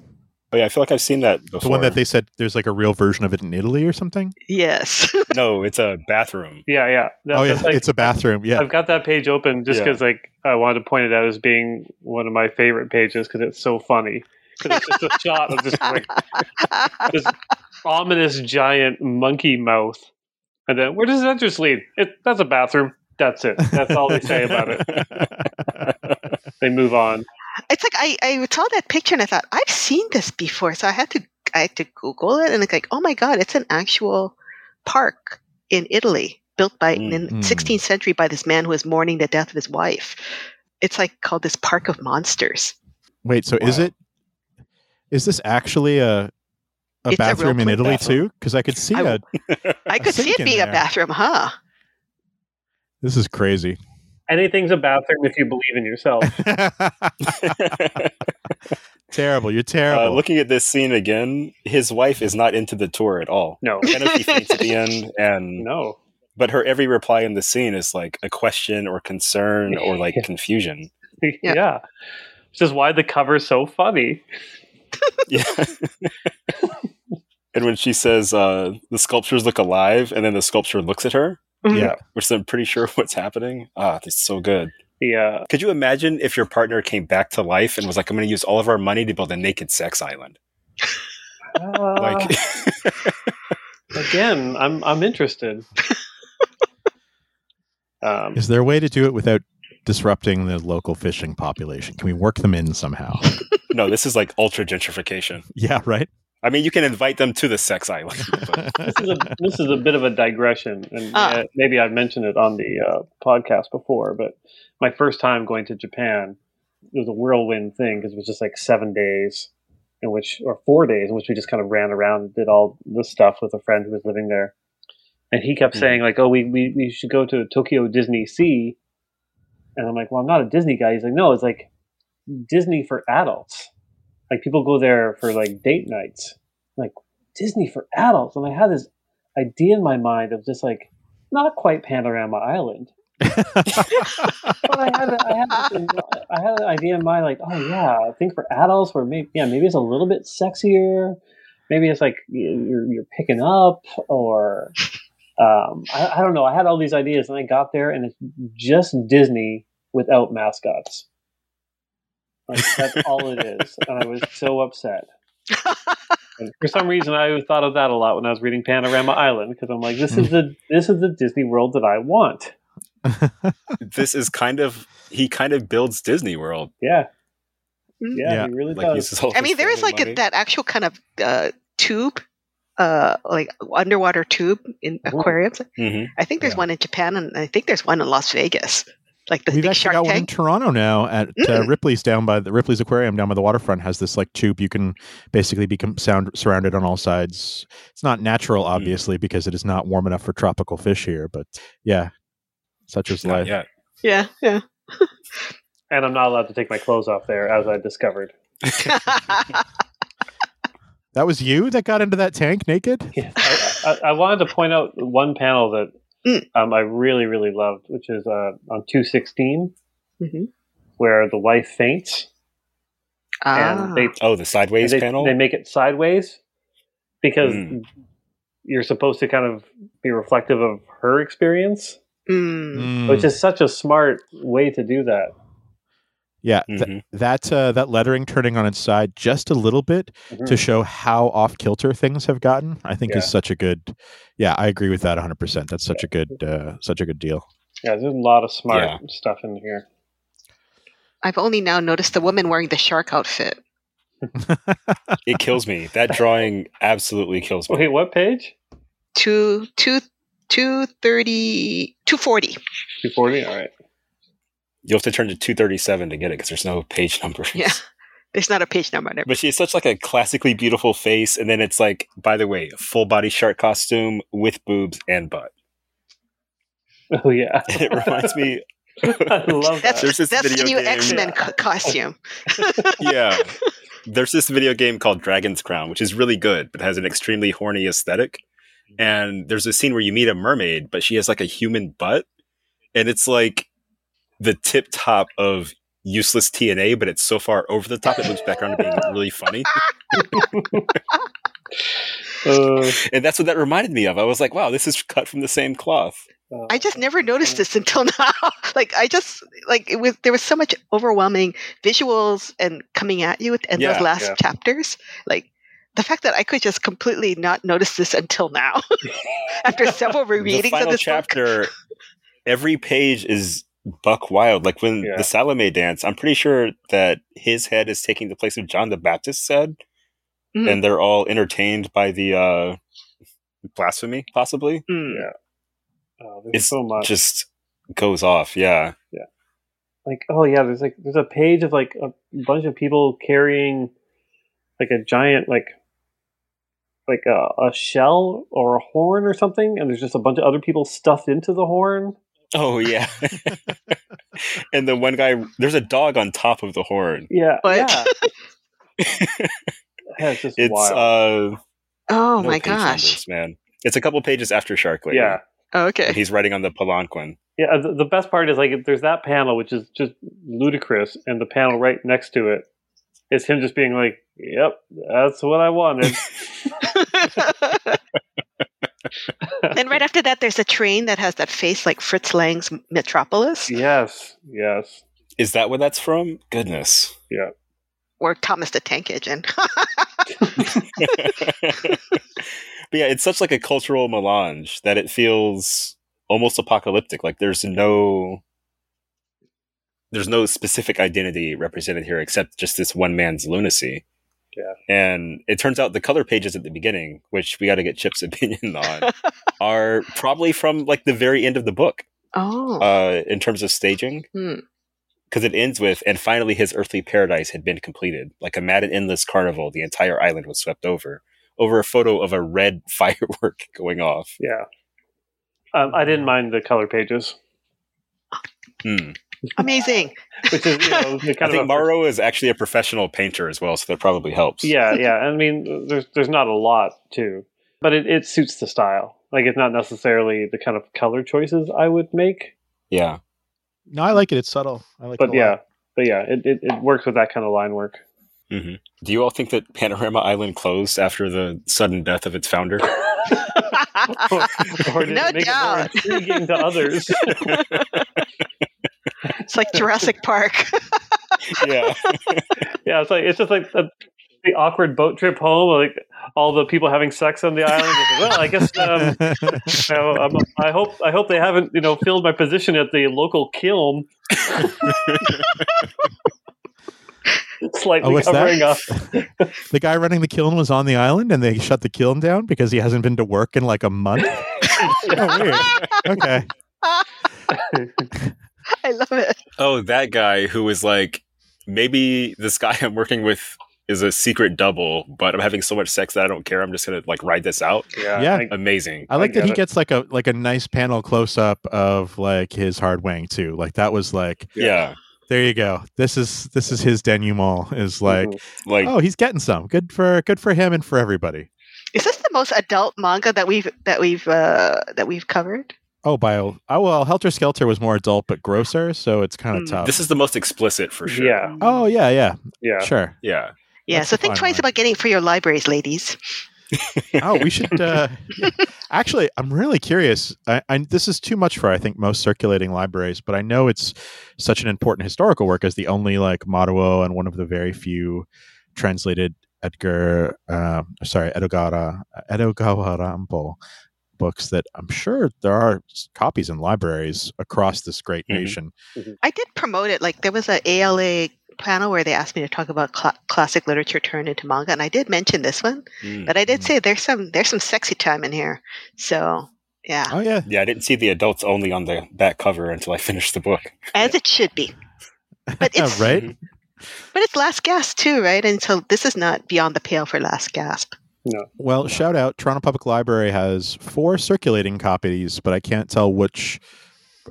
Oh yeah, I feel like I've seen that before. The one that they said there's like a real version of it in Italy or something. Yes. no, it's a bathroom. yeah, yeah. That- oh yeah, like- it's a bathroom. Yeah, I've got that page open just Yeah. because, like, I wanted to point it out as being one of my favorite pages because it's so funny. 'Cause it's just a shot of just like this ominous giant monkey mouth, and then where does that just lead? It, that's a bathroom. That's it. That's all they say about it. They move on. It's like I, I saw that picture and I thought I've seen this before, so I had to I had to Google it and it's like, oh my god, it's an actual park in Italy built by in the Mm. 16th century by this man who was mourning the death of his wife. It's like called this Park of Monsters. Wait, so is it? Is this actually a a It's a bathroom in. Italy Bathroom. too? Because I could see I- a. I could see it in being a bathroom, huh? This is crazy. Anything's a bathroom if you believe in yourself. terrible. You're uh, terrible. looking at this scene again, his wife is not into the tour at all. No, I know faints at the end, and no. but her every reply in the scene is like a question or concern or like confusion. Yeah. Which is why the cover's so funny. Yeah. and when she says uh, the sculptures look alive, and then the sculpture looks at her, yeah. which I'm pretty sure what's happening. Ah, it's so good. Yeah. Could you imagine if your partner came back to life and was like, "I'm going to use all of our money to build a naked sex island"? Uh, Like, again, I'm I'm interested. um, Is there a way to do it without disrupting the local fishing population? Can we work them in somehow? no, this is like ultra gentrification. Yeah, right. I mean, you can invite them to the sex island. this is a this is a bit of a digression, and Ah. uh, maybe I've mentioned it on the uh, podcast before. But my first time going to Japan, it was a whirlwind thing because it was just like seven days, in which or four days in which we just kind of ran around and did all this stuff with a friend who was living there, and he kept Hmm. saying like, "Oh, we, we we should go to Tokyo Disney Sea," and I'm like, "Well, I'm not a Disney guy." He's like, "No, it's like Disney for adults." Like people go there for like date nights. Like Disney for adults, and I had this idea in my mind of just like not quite Panorama Island, but I had I had this, I had an idea in mind like, oh yeah, I think for adults, where maybe yeah maybe it's a little bit sexier, maybe it's like you're you're picking up or. Um, I, I don't know. I had all these ideas, and I got there, and it's just Disney without mascots. Like that's all it is, and I was so upset. And for some reason, I thought of that a lot when I was reading Panorama Island because I'm like, this is the this is the Disney World that I want. this is kind of he kind of builds Disney World. Yeah, Mm. yeah, Yeah. he really Like does. uses I mean, there is like a, that actual kind of uh, tube, uh, like underwater tube in aquariums. Mhm. I think there's Yeah. one in Japan, and I think there's one in Las Vegas. Like the We've big actually shark got one in. Toronto now at uh, Mm. Ripley's down by the Ripley's Aquarium down by the waterfront has this like tube you can basically become sound surrounded on all sides. It's not natural, obviously, because it is not warm enough for tropical fish here. But yeah, such is Not life. yet. Yeah, yeah. and I'm not allowed to take my clothes off there, as I discovered. That was you that got into that tank naked. Yeah. I, I, I wanted to point out one panel that Mm. um, I really, really loved, which is uh, on 216, Mhm. where the wife faints ah. and they Oh, the sideways they, panel. they make it sideways because Mm. you're supposed to kind of be reflective of her experience. Mm. which is such a smart way to do that. Yeah, th- Mhm. that uh, that lettering turning on its side just a little bit Mhm. to show how off kilter things have gotten, I think is such a good. Yeah, I agree with that 100. percent That's such a good, uh, such a good deal. Yeah, there's a lot of smart Yeah. stuff in here. I've only now noticed the woman wearing the shark outfit. It kills me. That drawing absolutely kills me. Wait, what page? Two, two, two thirty, two forty. 240? All right. You'll have to turn to 237 to get it because there's no page numbers. Yeah. There's not a page number on there. But she has such like a classically beautiful face, and then it's like, by the way, full body shark costume with boobs and butt. Oh, yeah. It reminds me, I love that. There's this that's the video new game- X Men Yeah. costume. yeah. There's this video game called Dragon's Crown, which is really good, but has an extremely horny aesthetic. Mm-hmm. And there's a scene where you meet a mermaid, but she has like a human butt, and it's like the tip top of useless TNA, but it's so far over the top it loops back around to being really funny. Uh, And that's what that reminded me of. I was like, wow, this is cut from the same cloth. uh, I just never noticed this until now. like I just like it was there was so much overwhelming visuals and coming at you in Yeah, those last yeah. chapters. Like the fact that I could just completely not notice this until now, after several the rereadings of final this book. chapter, every page is buck wild. Like when Yeah. the Salome dance, I'm pretty sure that his head is taking the place of John the Baptist's head, Mm. and they're all entertained by the uh, blasphemy, possibly. Mm. Yeah. oh, It's so much. just goes off. Yeah, yeah. like oh yeah there's like there's a page of like a bunch of people carrying like a giant like like a, a shell or a horn or something and there's just a bunch of other people stuffed into the horn Oh yeah. and the one guy, there's a dog on top of the horn. yeah What? yeah Yeah, it's just It's wild uh, Oh no my gosh. numbers, man. It's a couple pages after Shark Lady. yeah Oh, okay. And he's writing on the Palanquin. yeah the, the best part is like there's that panel which is just ludicrous and the panel right next to it is him just being like yep that's what i wanted then right after that, there's a train that has that face like Fritz Lang's Metropolis yes yes Is that where that's from? Goodness. Yeah. Or Thomas the Tank Engine. but yeah, it's such like a cultural melange that it feels almost apocalyptic. Like there's no there's no specific identity represented here except just this one man's lunacy. Yeah. And it turns out the color pages at the beginning, which we got to get Chip's opinion on, are probably from like the very end of the book Oh. uh, in terms of staging. Hmm. Because it ends with, and finally his earthly paradise had been completed. Like a mad and endless carnival, the entire island was swept over, over a photo of a red firework going off. Yeah. Um, I didn't mind the color pages, Hmm. Amazing. which is you know the I kind think of a- Maruo is actually a professional painter as well, so that probably helps. Yeah, yeah. I mean, there's there's not a lot too, but it, it suits the style. Like it's not necessarily the kind of color choices I would make, Yeah. No, I like it. It's subtle. I like but it a yeah, lot. but yeah, it, it, it works with that kind of line work. hmm Do you all think that Panorama Island closed after the sudden death of its founder? or did No it make doubt. it more intriguing to others? It's like Jurassic Park. yeah. yeah, it's like it's just like the, the awkward boat trip home, like all the people having sex on the island. Like, well, I guess um, you know, I'm, I hope I hope they haven't you know filled my position at the local kiln. Slightly Oh, what's covering that? up. the guy running the kiln was on the island, and they shut the kiln down because he hasn't been to work in like a month. oh, weird. Okay. I love it. Oh, that guy who was like, maybe this guy I'm working with is a secret double, but I'm having so much sex that I don't care. I'm just gonna like ride this out. Yeah, Yeah. I- Amazing. I like I that he it. gets like a like a nice panel close up of like his hard wang too. Like that was like Yeah. there you go. This is this is his denouement. Is like Mhm. Like oh he's getting some good for good for him and for everybody. Is this the most adult manga that we've that we've uh, that we've covered? Oh, by oh well, Helter Skelter was more adult but grosser, so it's kind of Hmm. tough. this is the most explicit for sure. yeah, oh yeah, yeah, yeah. sure. Yeah. Yeah, That's so think twice line. about getting it for your libraries, ladies. oh, we should. Uh, actually, I'm really curious. I, I, this is too much for I think most circulating libraries, but I know it's such an important historical work as the only like Maruo and one of the very few translated Edgar, um, sorry, Edogara, Edogawa Rampo books that I'm sure there are copies in libraries across this great Mhm. nation. I did promote it. Like there was a ALA panel where they asked me to talk about cla classic literature turned into manga, and I did mention this one. Mm. But I did Mm. say there's some there's some sexy time in here. So yeah, Oh yeah, Yeah, I didn't see the adults only on the back cover until I finished the book. as it should be. But it's right. but it's Last Gasp too, right? And so this is not beyond the pale for Last Gasp. Well, shout out Toronto Public Library has four circulating copies, but I can't tell which.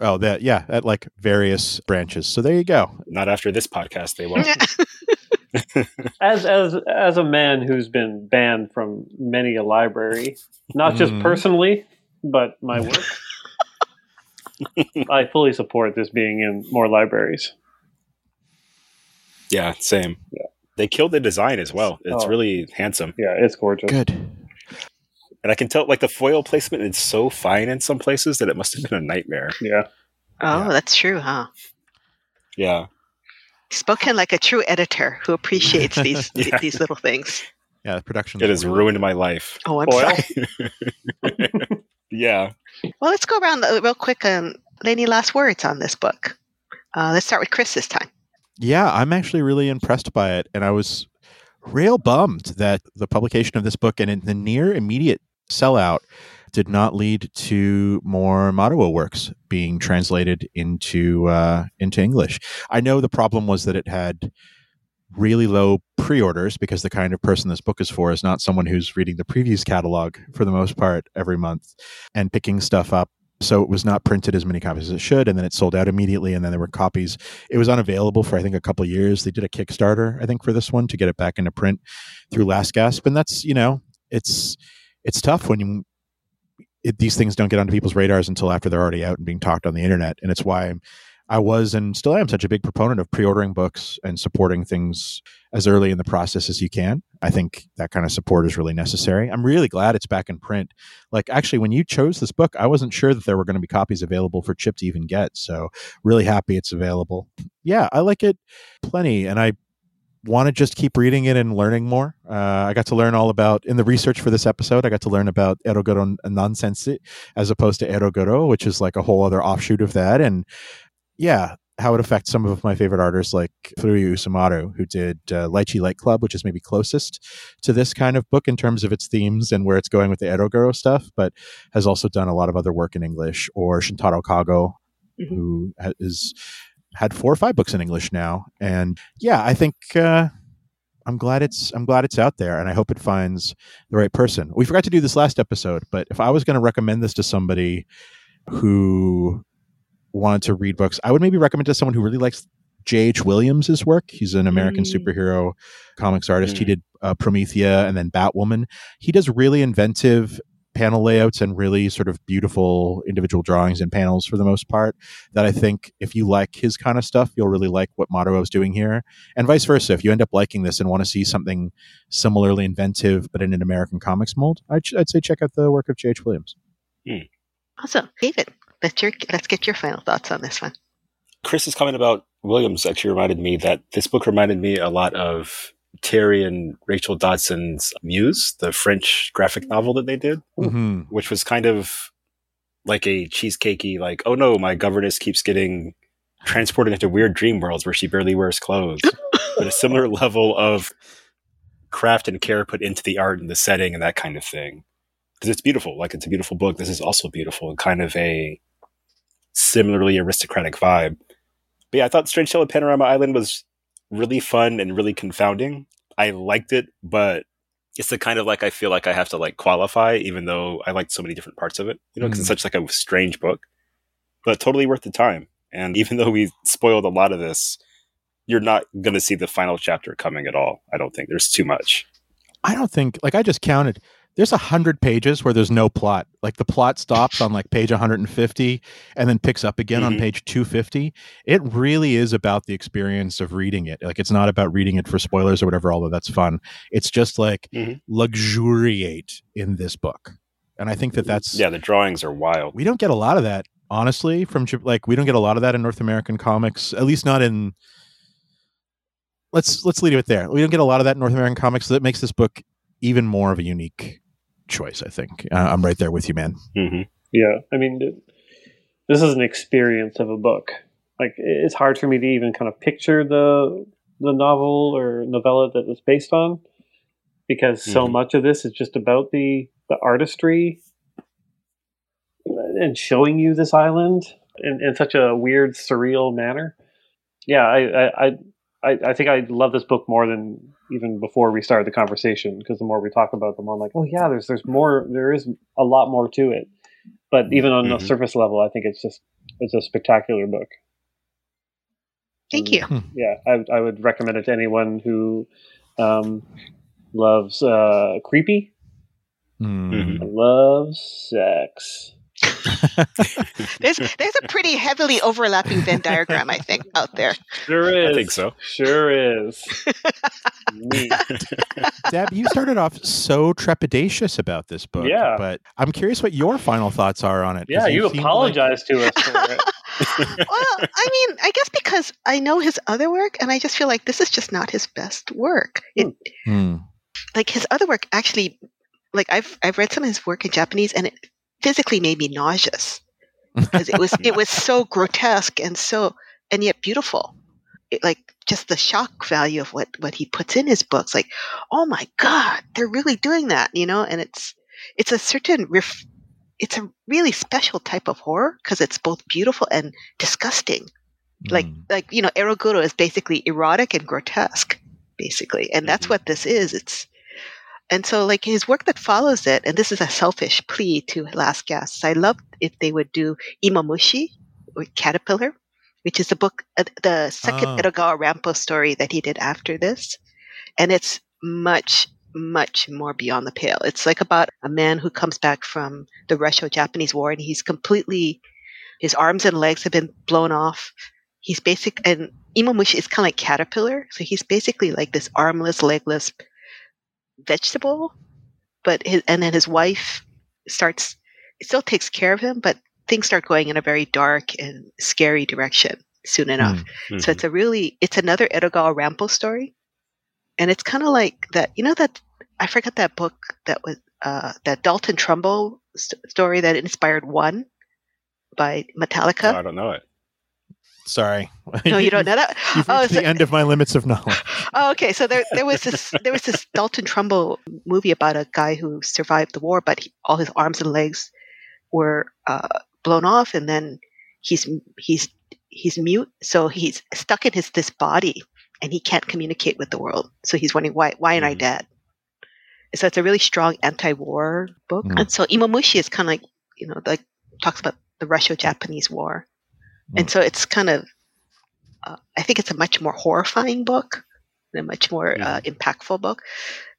Oh, that yeah, at like various branches. So there you go. Not after this podcast, they won't. As as as a man who's been banned from many a library, not just Mhm. personally, but my work, I fully support this being in more libraries. yeah, same. Yeah. They killed the design as well. It's Oh. really handsome. Yeah, it's gorgeous. Good. And I can tell like the foil placement is so fine in some places that it must have been a nightmare. Yeah, Oh, Yeah. that's true, huh? Yeah. Spoken like a true editor who appreciates these Yeah. these little things. Yeah, the production. It has ruined my life. Oh, I'm Foil? sorry. Yeah. Well, let's go around real quick. Um, any last words on this book? Uh, let's start with Chris this time. Yeah, I'm actually really impressed by it, and I was real bummed that the publication of this book and in the near immediate sellout did not lead to more Maruo works being translated into uh, into English. I know the problem was that it had really low pre-orders because the kind of person this book is for is not someone who's reading the previews catalog for the most part every month and picking stuff up so it was not printed as many copies as it should and then it sold out immediately and then there were copies. It was unavailable for i think a couple years. They did a kickstarter i think for this one to get it back into print through last gasp and that's you know it's it's tough when you it, these things don't get onto people's radars until after they're already out and being talked on the internet and it's why I'm, i was and still am such a big proponent of pre-ordering books and supporting things as early in the process as you can. I think that kind of support is really necessary. I'm really glad it's back in print. Like actually when you chose this book i wasn't sure that there were going to be copies available for chip to even get so really happy it's available. Yeah i like it plenty and i want to just keep reading it and learning more. Uh, i got to learn all about in the research for this episode i got to learn about eroguro nonsense as opposed to eroguro which is like a whole other offshoot of that and yeah how it affects some of my favorite artists like Furuya Usamaru, who did uh, Lychee Light Club, which is maybe closest to this kind of book in terms of its themes and where it's going with the Eroguro stuff, but has also done a lot of other work in English, or Shintaro Kago, Mhm. who is had four or five books in English now. And yeah, I think uh, I'm glad it's I'm glad it's out there, and I hope it finds the right person. We forgot to do this last episode, but if I was going to recommend this to somebody who wanted to read books, I would maybe recommend to someone who really likes J.H. Williams' work. He's an American Mm. superhero comics artist. He Mm. did uh, Promethea and then Batwoman. He does really inventive panel layouts and really sort of beautiful individual drawings and panels for the most part that I think if you like his kind of stuff, you'll really like what Maruo is doing here. And vice versa. If you end up liking this and want to see something similarly inventive but in an American comics mold, I'd, I'd say check out the work of J.H. Williams. Awesome. David, let's, your, let's get your final thoughts on this one. Chris's comment about Williams actually reminded me that this book reminded me a lot of Terry and Rachel Dodson's Muse, the French graphic novel that they did, Mm-hmm. which was kind of like a cheesecakey, like, oh no, my governess keeps getting transported into weird dream worlds where she barely wears clothes. but a similar level of craft and care put into the art and the setting and that kind of thing. Because it's beautiful. Like it's a beautiful book. This is also beautiful and kind of a similarly aristocratic vibe. But yeah, I thought Strange Tale of Panorama Island was really fun and really confounding. I liked it, but it's the kind of like I feel like I have to like qualify, even though I liked so many different parts of it. You know, because it's mm. such like a strange book, but totally worth the time. And even though we spoiled a lot of this, you're not going to see the final chapter coming at all. I don't think there's too much. I don't think like I just counted. There's a hundred pages where there's no plot. Like the plot stops on like page 150 and then picks up again on Mhm. page 250. It really is about the experience of reading it. Like it's not about reading it for spoilers or whatever, although that's fun. It's just like Mhm. luxuriate in this book. And I think that that's Yeah, the drawings are wild. we don't get a lot of that honestly from like we don't get a lot of that in North American comics, at least not in let's let's leave it there. We don't get a lot of that in North American comics, so that makes this book even more of a unique choice. I think uh, I'm right there with you, man. hmm Yeah, I mean, this is an experience of a book. Like, it's hard for me to even kind of picture the the novel or novella that it's based on, because so Mhm. much of this is just about the the artistry and showing you this island in, in such a weird, surreal manner. Yeah, I, I I I think I love this book more than even before we started the conversation because the more we talk about, them, I'm like, oh yeah, there's there's more, there is a lot more to it. But even on the Mhm. surface level, I think it's just it's a spectacular book. Thank Mm. you. Yeah, I, I would recommend it to anyone who um, loves uh, creepy, Hmm. Mhm. loves sex. There's there's a pretty heavily overlapping Venn diagram, I think, out there. Sure is. I think so. Sure is. Deb, you started off so trepidatious about this book. Yeah. But I'm curious what your final thoughts are on it. Yeah, you seem like- apologized to us for it. well, I mean, I guess because I know his other work, and I just feel like this is just not his best work. It, Hmm. like his other work, actually, like I've I've read some of his work in Japanese, and it physically made me nauseous because it was it was so grotesque and so and yet beautiful. It, like just the shock value of what what he puts in his books. Like, oh my god, they're really doing that, you know. And it's it's a certain ref, it's a really special type of horror because it's both beautiful and disgusting. Like Hmm. like you know, Eroguro is basically erotic and grotesque, basically, and that's Mhm. what this is. It's and so like his work that follows it, and this is a selfish plea to Last Gasp. I love if they would do Imomushi or Caterpillar, which is the book, uh, the second Oh. Edogawa Rampo story that he did after this, and it's much much more beyond the pale. It's like about a man who comes back from the Russo-Japanese War, and he's completely his arms and legs have been blown off. He's basic, and Imomushi is kind of like caterpillar, so he's basically like this armless, legless vegetable. But his, and then his wife starts still takes care of him, but things start going in a very dark and scary direction soon enough. Mm-hmm. So it's a really it's another Edogawa Rampo story, and it's kind of like that. You know that I forgot that book that was uh, that Dalton Trumbo st- story that inspired one by Metallica. No, I don't know it. Sorry. No, you don't know that. You've oh, so- the end of my limits of knowledge. Oh, okay. So there, there was this, there was this Dalton Trumbo movie about a guy who survived the war, but he, all his arms and legs were uh, blown off, and then he's he's he's mute, so he's stuck in his this body, and he can't communicate with the world. So he's wondering why why am I Mhm. dead? So it's a really strong anti-war book, Mm. and so Imomushi is kind of like you know like talks about the Russo-Japanese War, and so it's kind of uh, I think it's a much more horrifying book, and a much more uh, impactful book,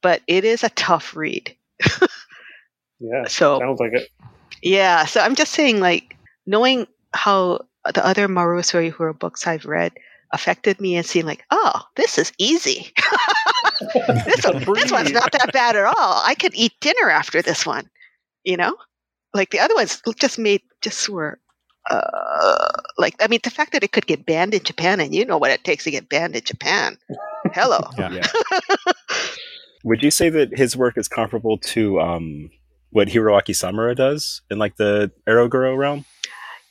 but it is a tough read. Yeah, So sounds like it. yeah, so I'm just saying, like, knowing how the other Maruo Suehiro books I've read affected me and seeing, like, oh, this is easy. this, one, this one's not that bad at all. I could eat dinner after this one, you know? Like, the other ones just made, just were, uh, like, I mean, the fact that it could get banned in Japan, and you know what it takes to get banned in Japan. Hello. Yeah. Yeah. Would you say that his work is comparable to um, what Hiroaki Samura does in like the Eroguro realm?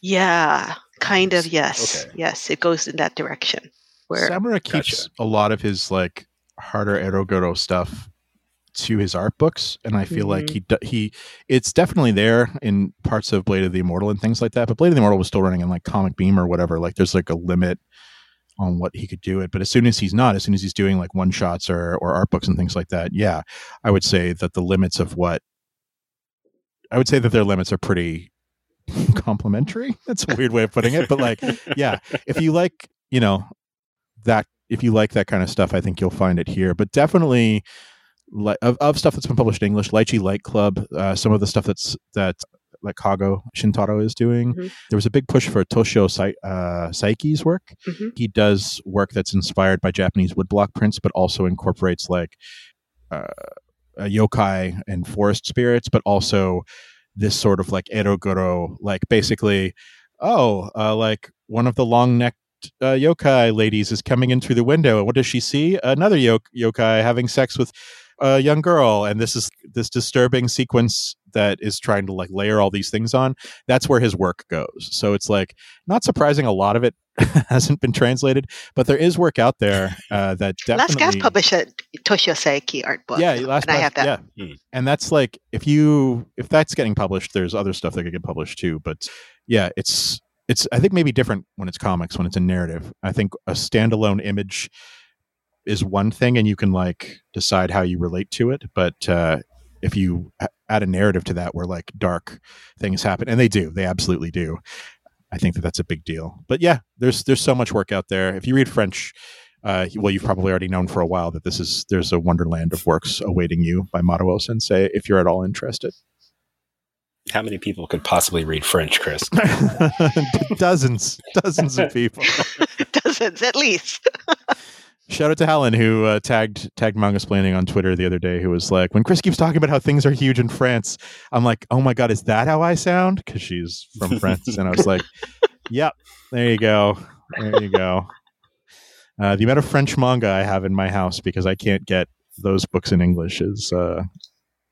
Yeah, kind of, yes. Okay. Yes, it goes in that direction. Where, Samura keeps Gotcha. a lot of his like harder eroguro stuff to his art books, and I feel like mm-hmm. he he it's definitely there in parts of Blade of the Immortal and things like that. But Blade of the Immortal was still running in like Comic Beam or whatever. Like there's like a limit on what he could do it. But as soon as he's not, as soon as he's doing like one shots or or art books and things like that, yeah, I would say that the limits of what I would say that their limits are pretty complimentary. That's a weird way of putting it, but like yeah, if you like, you know, that if you like that kind of stuff, I think you'll find it here. But definitely, of, of stuff that's been published in English, Lychee Light Club, uh, some of the stuff that's that like Kago Shintaro is doing. Mhm. There was a big push for Toshio Sai- uh, Saiki's work. Mhm. He does work that's inspired by Japanese woodblock prints, but also incorporates like uh, a yokai and forest spirits, but also this sort of like eroguro, like basically, oh, uh, like one of the long necked uh, yokai ladies is coming in through the window. And what does she see? Another yo- yokai having sex with a young girl. And this is this disturbing sequence that is trying to like layer all these things on. That's where his work goes. So it's like not surprising a lot of it hasn't been translated, but there is work out there uh, that definitely. Last Gasp published a Toshio Saiki art book. Yeah, last and I Gas- have that. Yeah, Hmm. and that's like if you if that's getting published, there's other stuff that could get published too. But yeah, it's it's I think maybe different when it's comics when it's a narrative. I think a standalone image is one thing, and you can like decide how you relate to it. But uh, if you add a narrative to that, where like dark things happen, and they do, they absolutely do. I think that that's a big deal. But yeah, there's there's so much work out there. If you read French, uh, well, you've probably already known for a while that this is there's a wonderland of works awaiting you by Maruo Sensei. If you're at all interested, How many people could possibly read French, Chris? dozens, dozens of people. Dozens at least. Shout out to Helen who uh, tagged tagged Mangasplaining on Twitter the other day. Who was like, when Chris keeps talking about how things are huge in France, I'm like, oh my god, is that how I sound? Because she's from France, and I was like, yep, there you go, there you go. Uh, the amount of French manga I have in my house because I can't get those books in English is uh,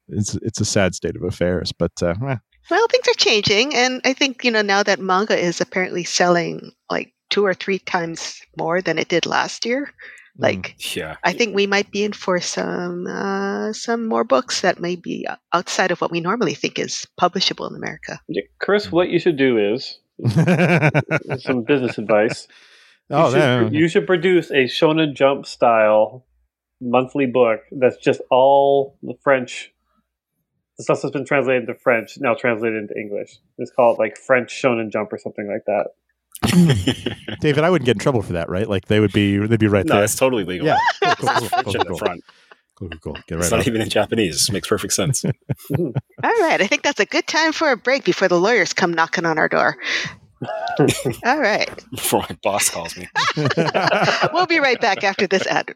it's it's a sad state of affairs. But uh, eh, Well, things are changing, and I think you know now that manga is apparently selling like two or three times more than it did last year. Like, Yeah. I think we might be in for some uh, some more books that may be outside of what we normally think is publishable in America. Yeah, Chris, what you should do is some business advice. You, oh, should, yeah. you should produce a Shonen Jump style monthly book that's just all the French, the stuff that's been translated into French, now translated into English. It's called like French Shonen Jump or something like that. David, I wouldn't get in trouble for that, right? Like they would be they'd be right no, there. No, it's totally legal. Yeah, cool, cool, cool, cool, in cool, front. cool, cool, cool. Get It's not on. even in Japanese. Makes perfect sense. All right, I think that's a good time for a break before the lawyers come knocking on our door. All right, Before my boss calls me. we'll be right back after this ad.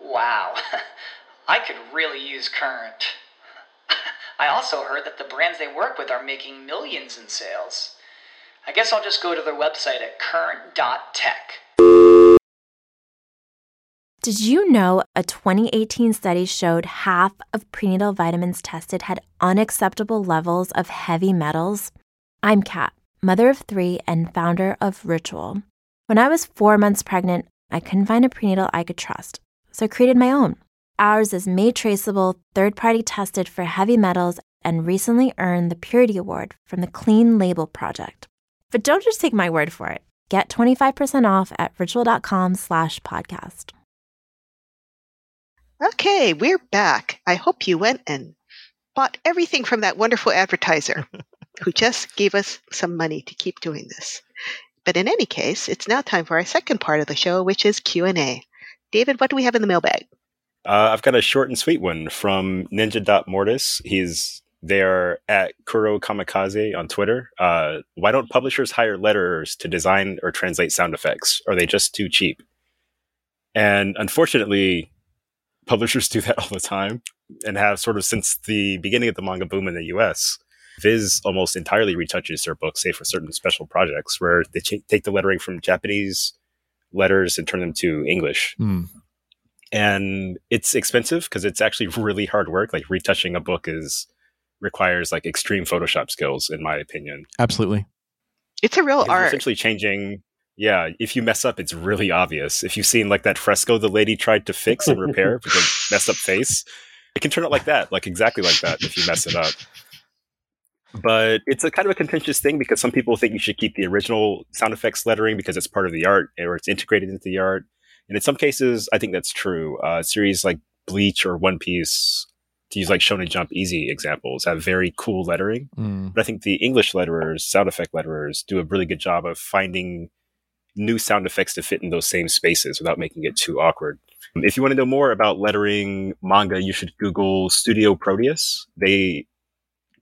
Wow, I could really use Current. I also heard that the brands they work with are making millions in sales. I guess I'll just go to their website at current.tech. Did you know a 2018 study showed half of prenatal vitamins tested had unacceptable levels of heavy metals? I'm Kat, mother of three and founder of Ritual. When I was four months pregnant, I couldn't find a prenatal I could trust, so I created my own. Ours is made traceable, third party tested for heavy metals, and recently earned the Purity Award from the Clean Label Project. But don't just take my word for it. Get 25% off at ritual.com slash podcast. Okay, we're back. I hope you went and bought everything from that wonderful advertiser who just gave us some money to keep doing this. But in any case, it's now time for our second part of the show, which is Q&A. David, what do we have in the mailbag? Uh, I've got a short and sweet one from Ninja.mortis. He's there at Kuro Kamikaze on Twitter. Uh, why don't publishers hire letterers to design or translate sound effects? Are they just too cheap? And unfortunately, publishers do that all the time and have sort of since the beginning of the manga boom in the US. Viz almost entirely retouches their books, save for certain special projects where they ch- take the lettering from Japanese letters and turn them to English. Mm. And it's expensive because it's actually really hard work. Like retouching a book is requires like extreme Photoshop skills, in my opinion. Absolutely. It's a real Because art. essentially changing. Yeah, if you mess up, it's really obvious. If you've seen like that fresco the lady tried to fix and repair with a messed up face, it can turn out like that, like exactly like that if you mess it up. But it's a kind of a contentious thing because some people think you should keep the original sound effects lettering because it's part of the art or it's integrated into the art. And in some cases, I think that's true. Uh, series like Bleach or One Piece, to use like Shonen Jump Easy examples, have very cool lettering. Mm. But I think the English letterers, sound effect letterers, do a really good job of finding new sound effects to fit in those same spaces without making it too awkward. If you want to know more about lettering manga, you should Google Studio Proteus. They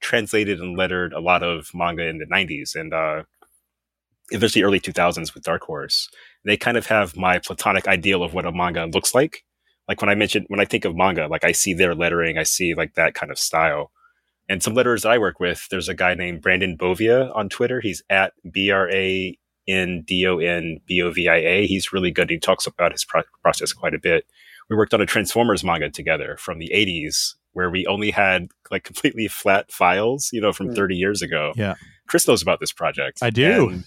translated and lettered a lot of manga in the 90s and uh, eventually early 2000s with Dark Horse. They kind of have my platonic ideal of what a manga looks like. Like when I mentioned, when I think of manga, like I see their lettering, I see like that kind of style. And some letterers I work with, there's a guy named Brandon Bovia on Twitter. He's at B R A N D O N B O V I A. He's really good. He talks about his pro- process quite a bit. We worked on a Transformers manga together from the 80s where we only had like completely flat files, you know, from Mm. 30 years ago. Yeah. Chris knows about this project. I do.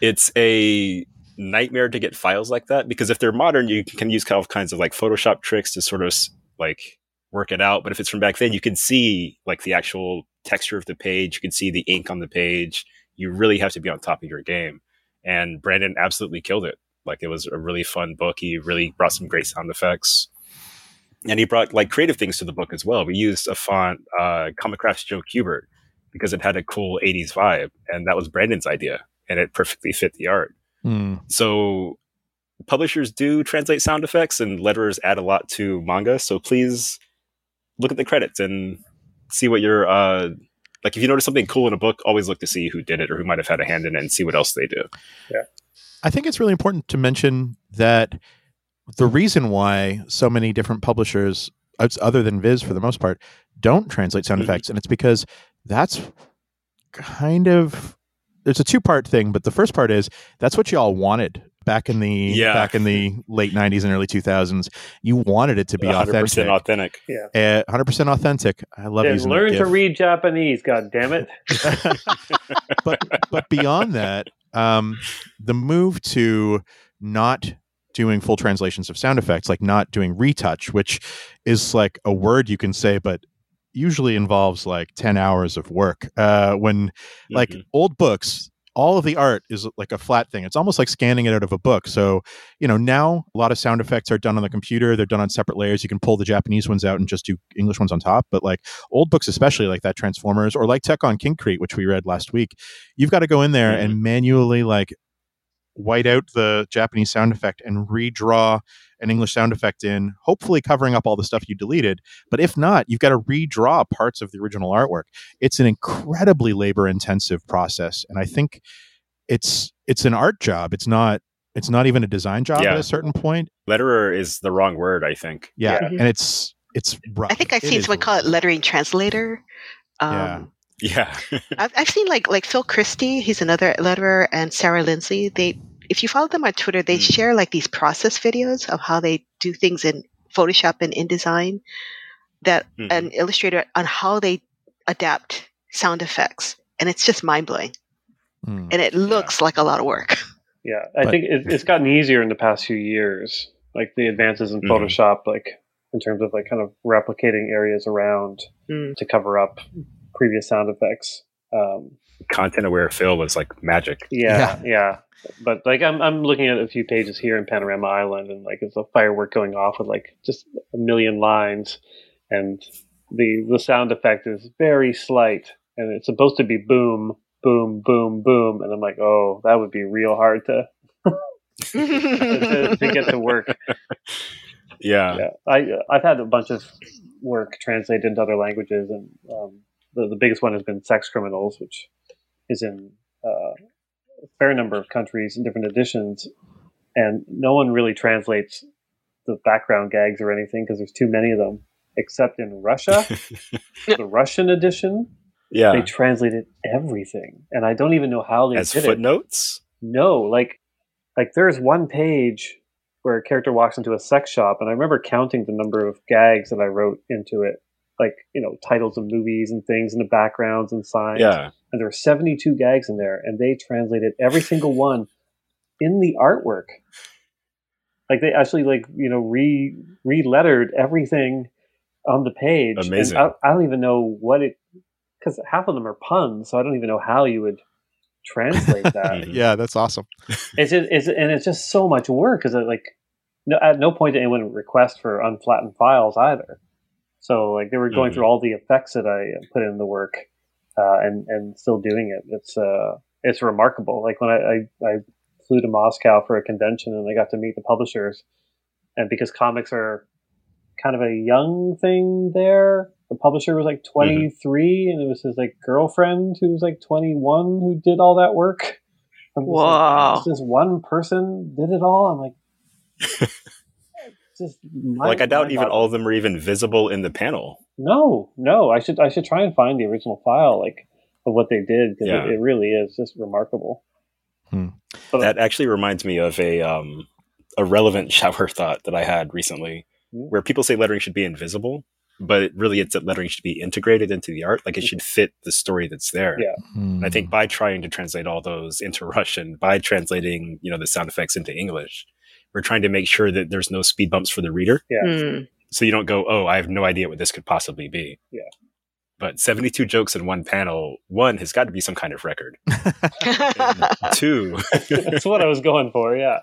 It's a nightmare to get files like that because if they're modern, you can use all kinds of like Photoshop tricks to sort of like work it out. But if it's from back then, you can see like the actual texture of the page. You can see the ink on the page. You really have to be on top of your game. And Brandon absolutely killed it. Like it was a really fun book. He really brought some great sound effects. And he brought like creative things to the book as well. We used a font, uh, Comicraft's Joe Kubert, because it had a cool 80s vibe. And that was Brandon's idea. And it perfectly fit the art. Mm. So publishers do translate sound effects and letterers add a lot to manga. So please look at the credits and see what your uh like if you notice something cool in a book, always look to see who did it or who might have had a hand in it and see what else they do. Yeah. I think it's really important to mention that the reason why so many different publishers, other than Viz for the most part, don't translate sound Mhm. effects, and it's because that's kind of it's a two part thing. But the first part is that's what y'all wanted back in the Yeah. back in the late '90s and early 2000s. You wanted it to be 100% authentic, authentic. Uh, 100% authentic. I love Then using learn to read Japanese. God damn it! but but beyond that, um, the move to not doing full translations of sound effects, like not doing retouch, which is like a word you can say, but usually involves like 10 hours of work. Uh, when like Mhm. old books, all of the art is like a flat thing. It's almost like scanning it out of a book. So, you know, now a lot of sound effects are done on the computer. They're done on separate layers. You can pull the Japanese ones out and just do English ones on top. But like old books, especially like that Transformers or like Tekkonkinkreet, which we read last week, you've got to go in there Mhm. and manually like white out the Japanese sound effect and redraw an English sound effect in, hopefully covering up all the stuff you deleted. But if not, you've got to redraw parts of the original artwork. It's an incredibly labor intensive process. And I think it's it's an art job. It's not it's not even a design job Yeah. at a certain point. Letterer is the wrong word, I think. Yeah. Yeah. And it's it's rough. I think I've It seen is someone call it lettering translator. Um, Yeah. Yeah. I've, I've seen like like Phil Christie, he's another letterer, and Sarah Lindsay. They, if you follow them on Twitter, they Mm. share like these process videos of how they do things in Photoshop and InDesign, that an illustrator on how they adapt sound effects, and it's just mind blowing. Mm. And it looks like a lot of work. Yeah, I But- think it, it's gotten easier in the past few years. Like the advances in Mhm. Photoshop, like in terms of like kind of replicating areas around Mm. to cover up previous sound effects. Um, Content aware fill was like magic. yeah, yeah, But like I'm, I'm looking at a few pages here in Panorama Island, and like it's a firework going off with like just a million lines, and the the sound effect is very slight, and it's supposed to be boom, boom, boom, boom, and I'm like, oh, that would be real hard to to, to get to work. Yeah. yeah, I I've had a bunch of work translated into other languages, and um, the the biggest one has been Sex Criminals, which is in uh, a fair number of countries in different editions, and no one really translates the background gags or anything because there's too many of them. Except in Russia, the Russian edition, yeah. they translated everything, and I don't even know how they As did it. As footnotes? No, like like there's one page where a character walks into a sex shop and I remember counting the number of gags that I wrote into it. Like, you know, titles of movies and things in the backgrounds and signs. Yeah. And there were 72 gags in there and they translated every single one in the artwork. Like they actually like, you know, re re-lettered everything on the page. And Amazing. I, I don't even know what it because half of them are puns, so I don't even know how you would translate that Mhm. yeah, that's awesome. it's just, it's and it's just so much work because like no, at no point did anyone request for unflattened files either so like they were going Mhm. through all the effects that i put in the work uh, and and still doing it it's uh it's remarkable like when I, I i flew to moscow for a convention and i got to meet the publishers and because comics are kind of a young thing there the publisher was like 23 and it was his like girlfriend who was like 21 who did all that work I'm just like, Wow. "This one person did it all. I'm like, just like I doubt even all of them are even visible in the panel. No, no. I should I should try and find the original file like of what they did because Yeah. it, it really is just remarkable. Hmm. But That actually reminds me of a um a relevant shower thought that I had recently Hmm. where people say lettering should be invisible, but really it's that lettering should be integrated into the art. Like it should fit the story that's there. Yeah. And I think by trying to translate all those into Russian, by translating, you know, the sound effects into English, we're trying to make sure that there's no speed bumps for the reader. Mm. So you don't go, oh, I have no idea what this could possibly be. Yeah. But 72 jokes in one panel, one has got to be some kind of record. Two, that's what I was going for. Yeah.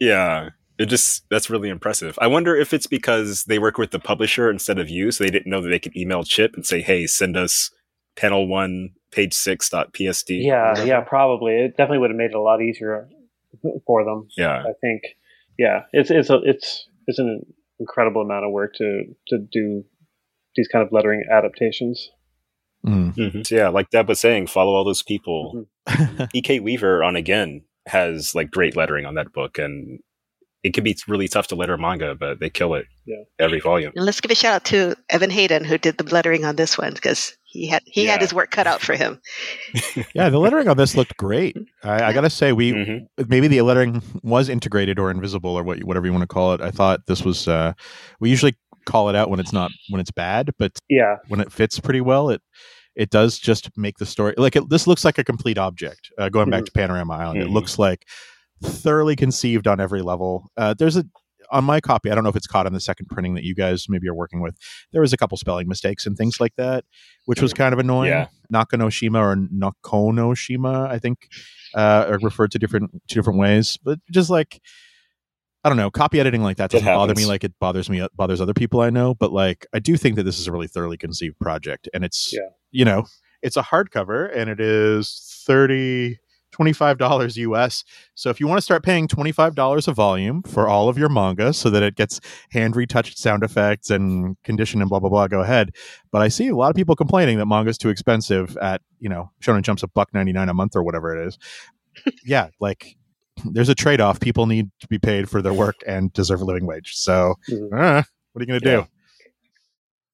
yeah, it just, that's really impressive. I wonder if it's because they work with the publisher instead of you. So they didn't know that they could email Chip and say, hey, send us panel one, page six dot PSD. Yeah. Yeah. Probably. It definitely would have made it a lot easier for them. Yeah. I think. Yeah. It's it's a it's it's an incredible amount of work to to do these kind of lettering adaptations. Mm. Mhm. So yeah, like Deb was saying, follow all those people. Mm-hmm. EK Weaver on Again has like great lettering on that book, and it can be really tough to letter manga, but they kill it Yeah. every volume. And let's give a shout out to Evan Hayden who did the lettering on this one because he had he Yeah. had his work cut out for him. yeah, the lettering on this looked great. I, I gotta say, we Mhm. maybe the lettering was integrated or invisible or what, whatever you want to call it. I thought this was. Uh, we usually call it out when it's not when it's bad, but Yeah. when it fits pretty well, it it does just make the story like it, this looks like a complete object. Uh, going back to Panorama Island, it Mhm. looks like thoroughly conceived on every level. Uh, there's a on my copy. I don't know if it's caught on the second printing that you guys maybe are working with. There was a couple spelling mistakes and things like that, which was kind of annoying. Yeah. Nakanoshima or Nakonoshima, I think, uh, are referred to different two different ways. But just like I don't know, copy editing like that doesn't bother me like it bothers me bothers other people I know. But like I do think that this is a really thoroughly conceived project, and it's Yeah. you know it's a hardcover and it is 30 $25 US. So if you want to start paying $25 a volume for all of your manga so that it gets hand retouched sound effects and condition and blah blah blah, go ahead. But I see a lot of people complaining that manga's too expensive at, you know, Shonen Jump's a buck 99 a month or whatever it is. yeah, like there's a trade-off. People need to be paid for their work and deserve a living wage. So, Mhm. uh, what are you going to Yeah. do?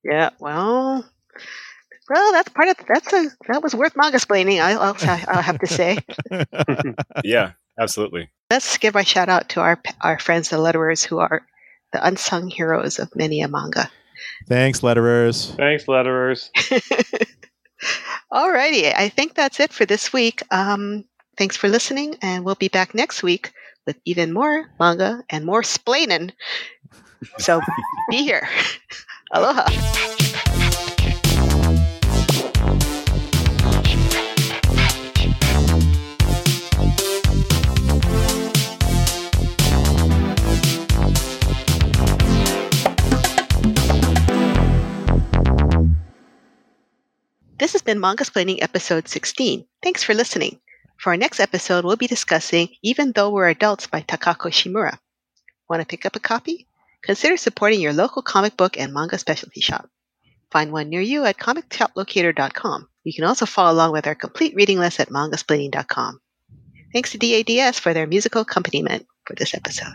Yeah, well, well, that's part of that's a that was worth manga explaining. I'll, I'll, I'll have to say. Yeah, absolutely. Let's give a shout out to our our friends, the letterers, who are the unsung heroes of many a manga. Thanks, letterers. Thanks, letterers. Alrighty, I think that's it for this week. Um, thanks for listening, and we'll be back next week with even more manga and more splaining. So be here. Aloha. This has been Mangasplaining episode 16. Thanks for listening. For our next episode, we'll be discussing Even Though We're Adults by Takako Shimura. Want to pick up a copy? Consider supporting your local comic book and manga specialty shop. Find one near you at comicshoplocator.com. You can also follow along with our complete reading list at mangasplaining.com. Thanks to DADS for their musical accompaniment for this episode.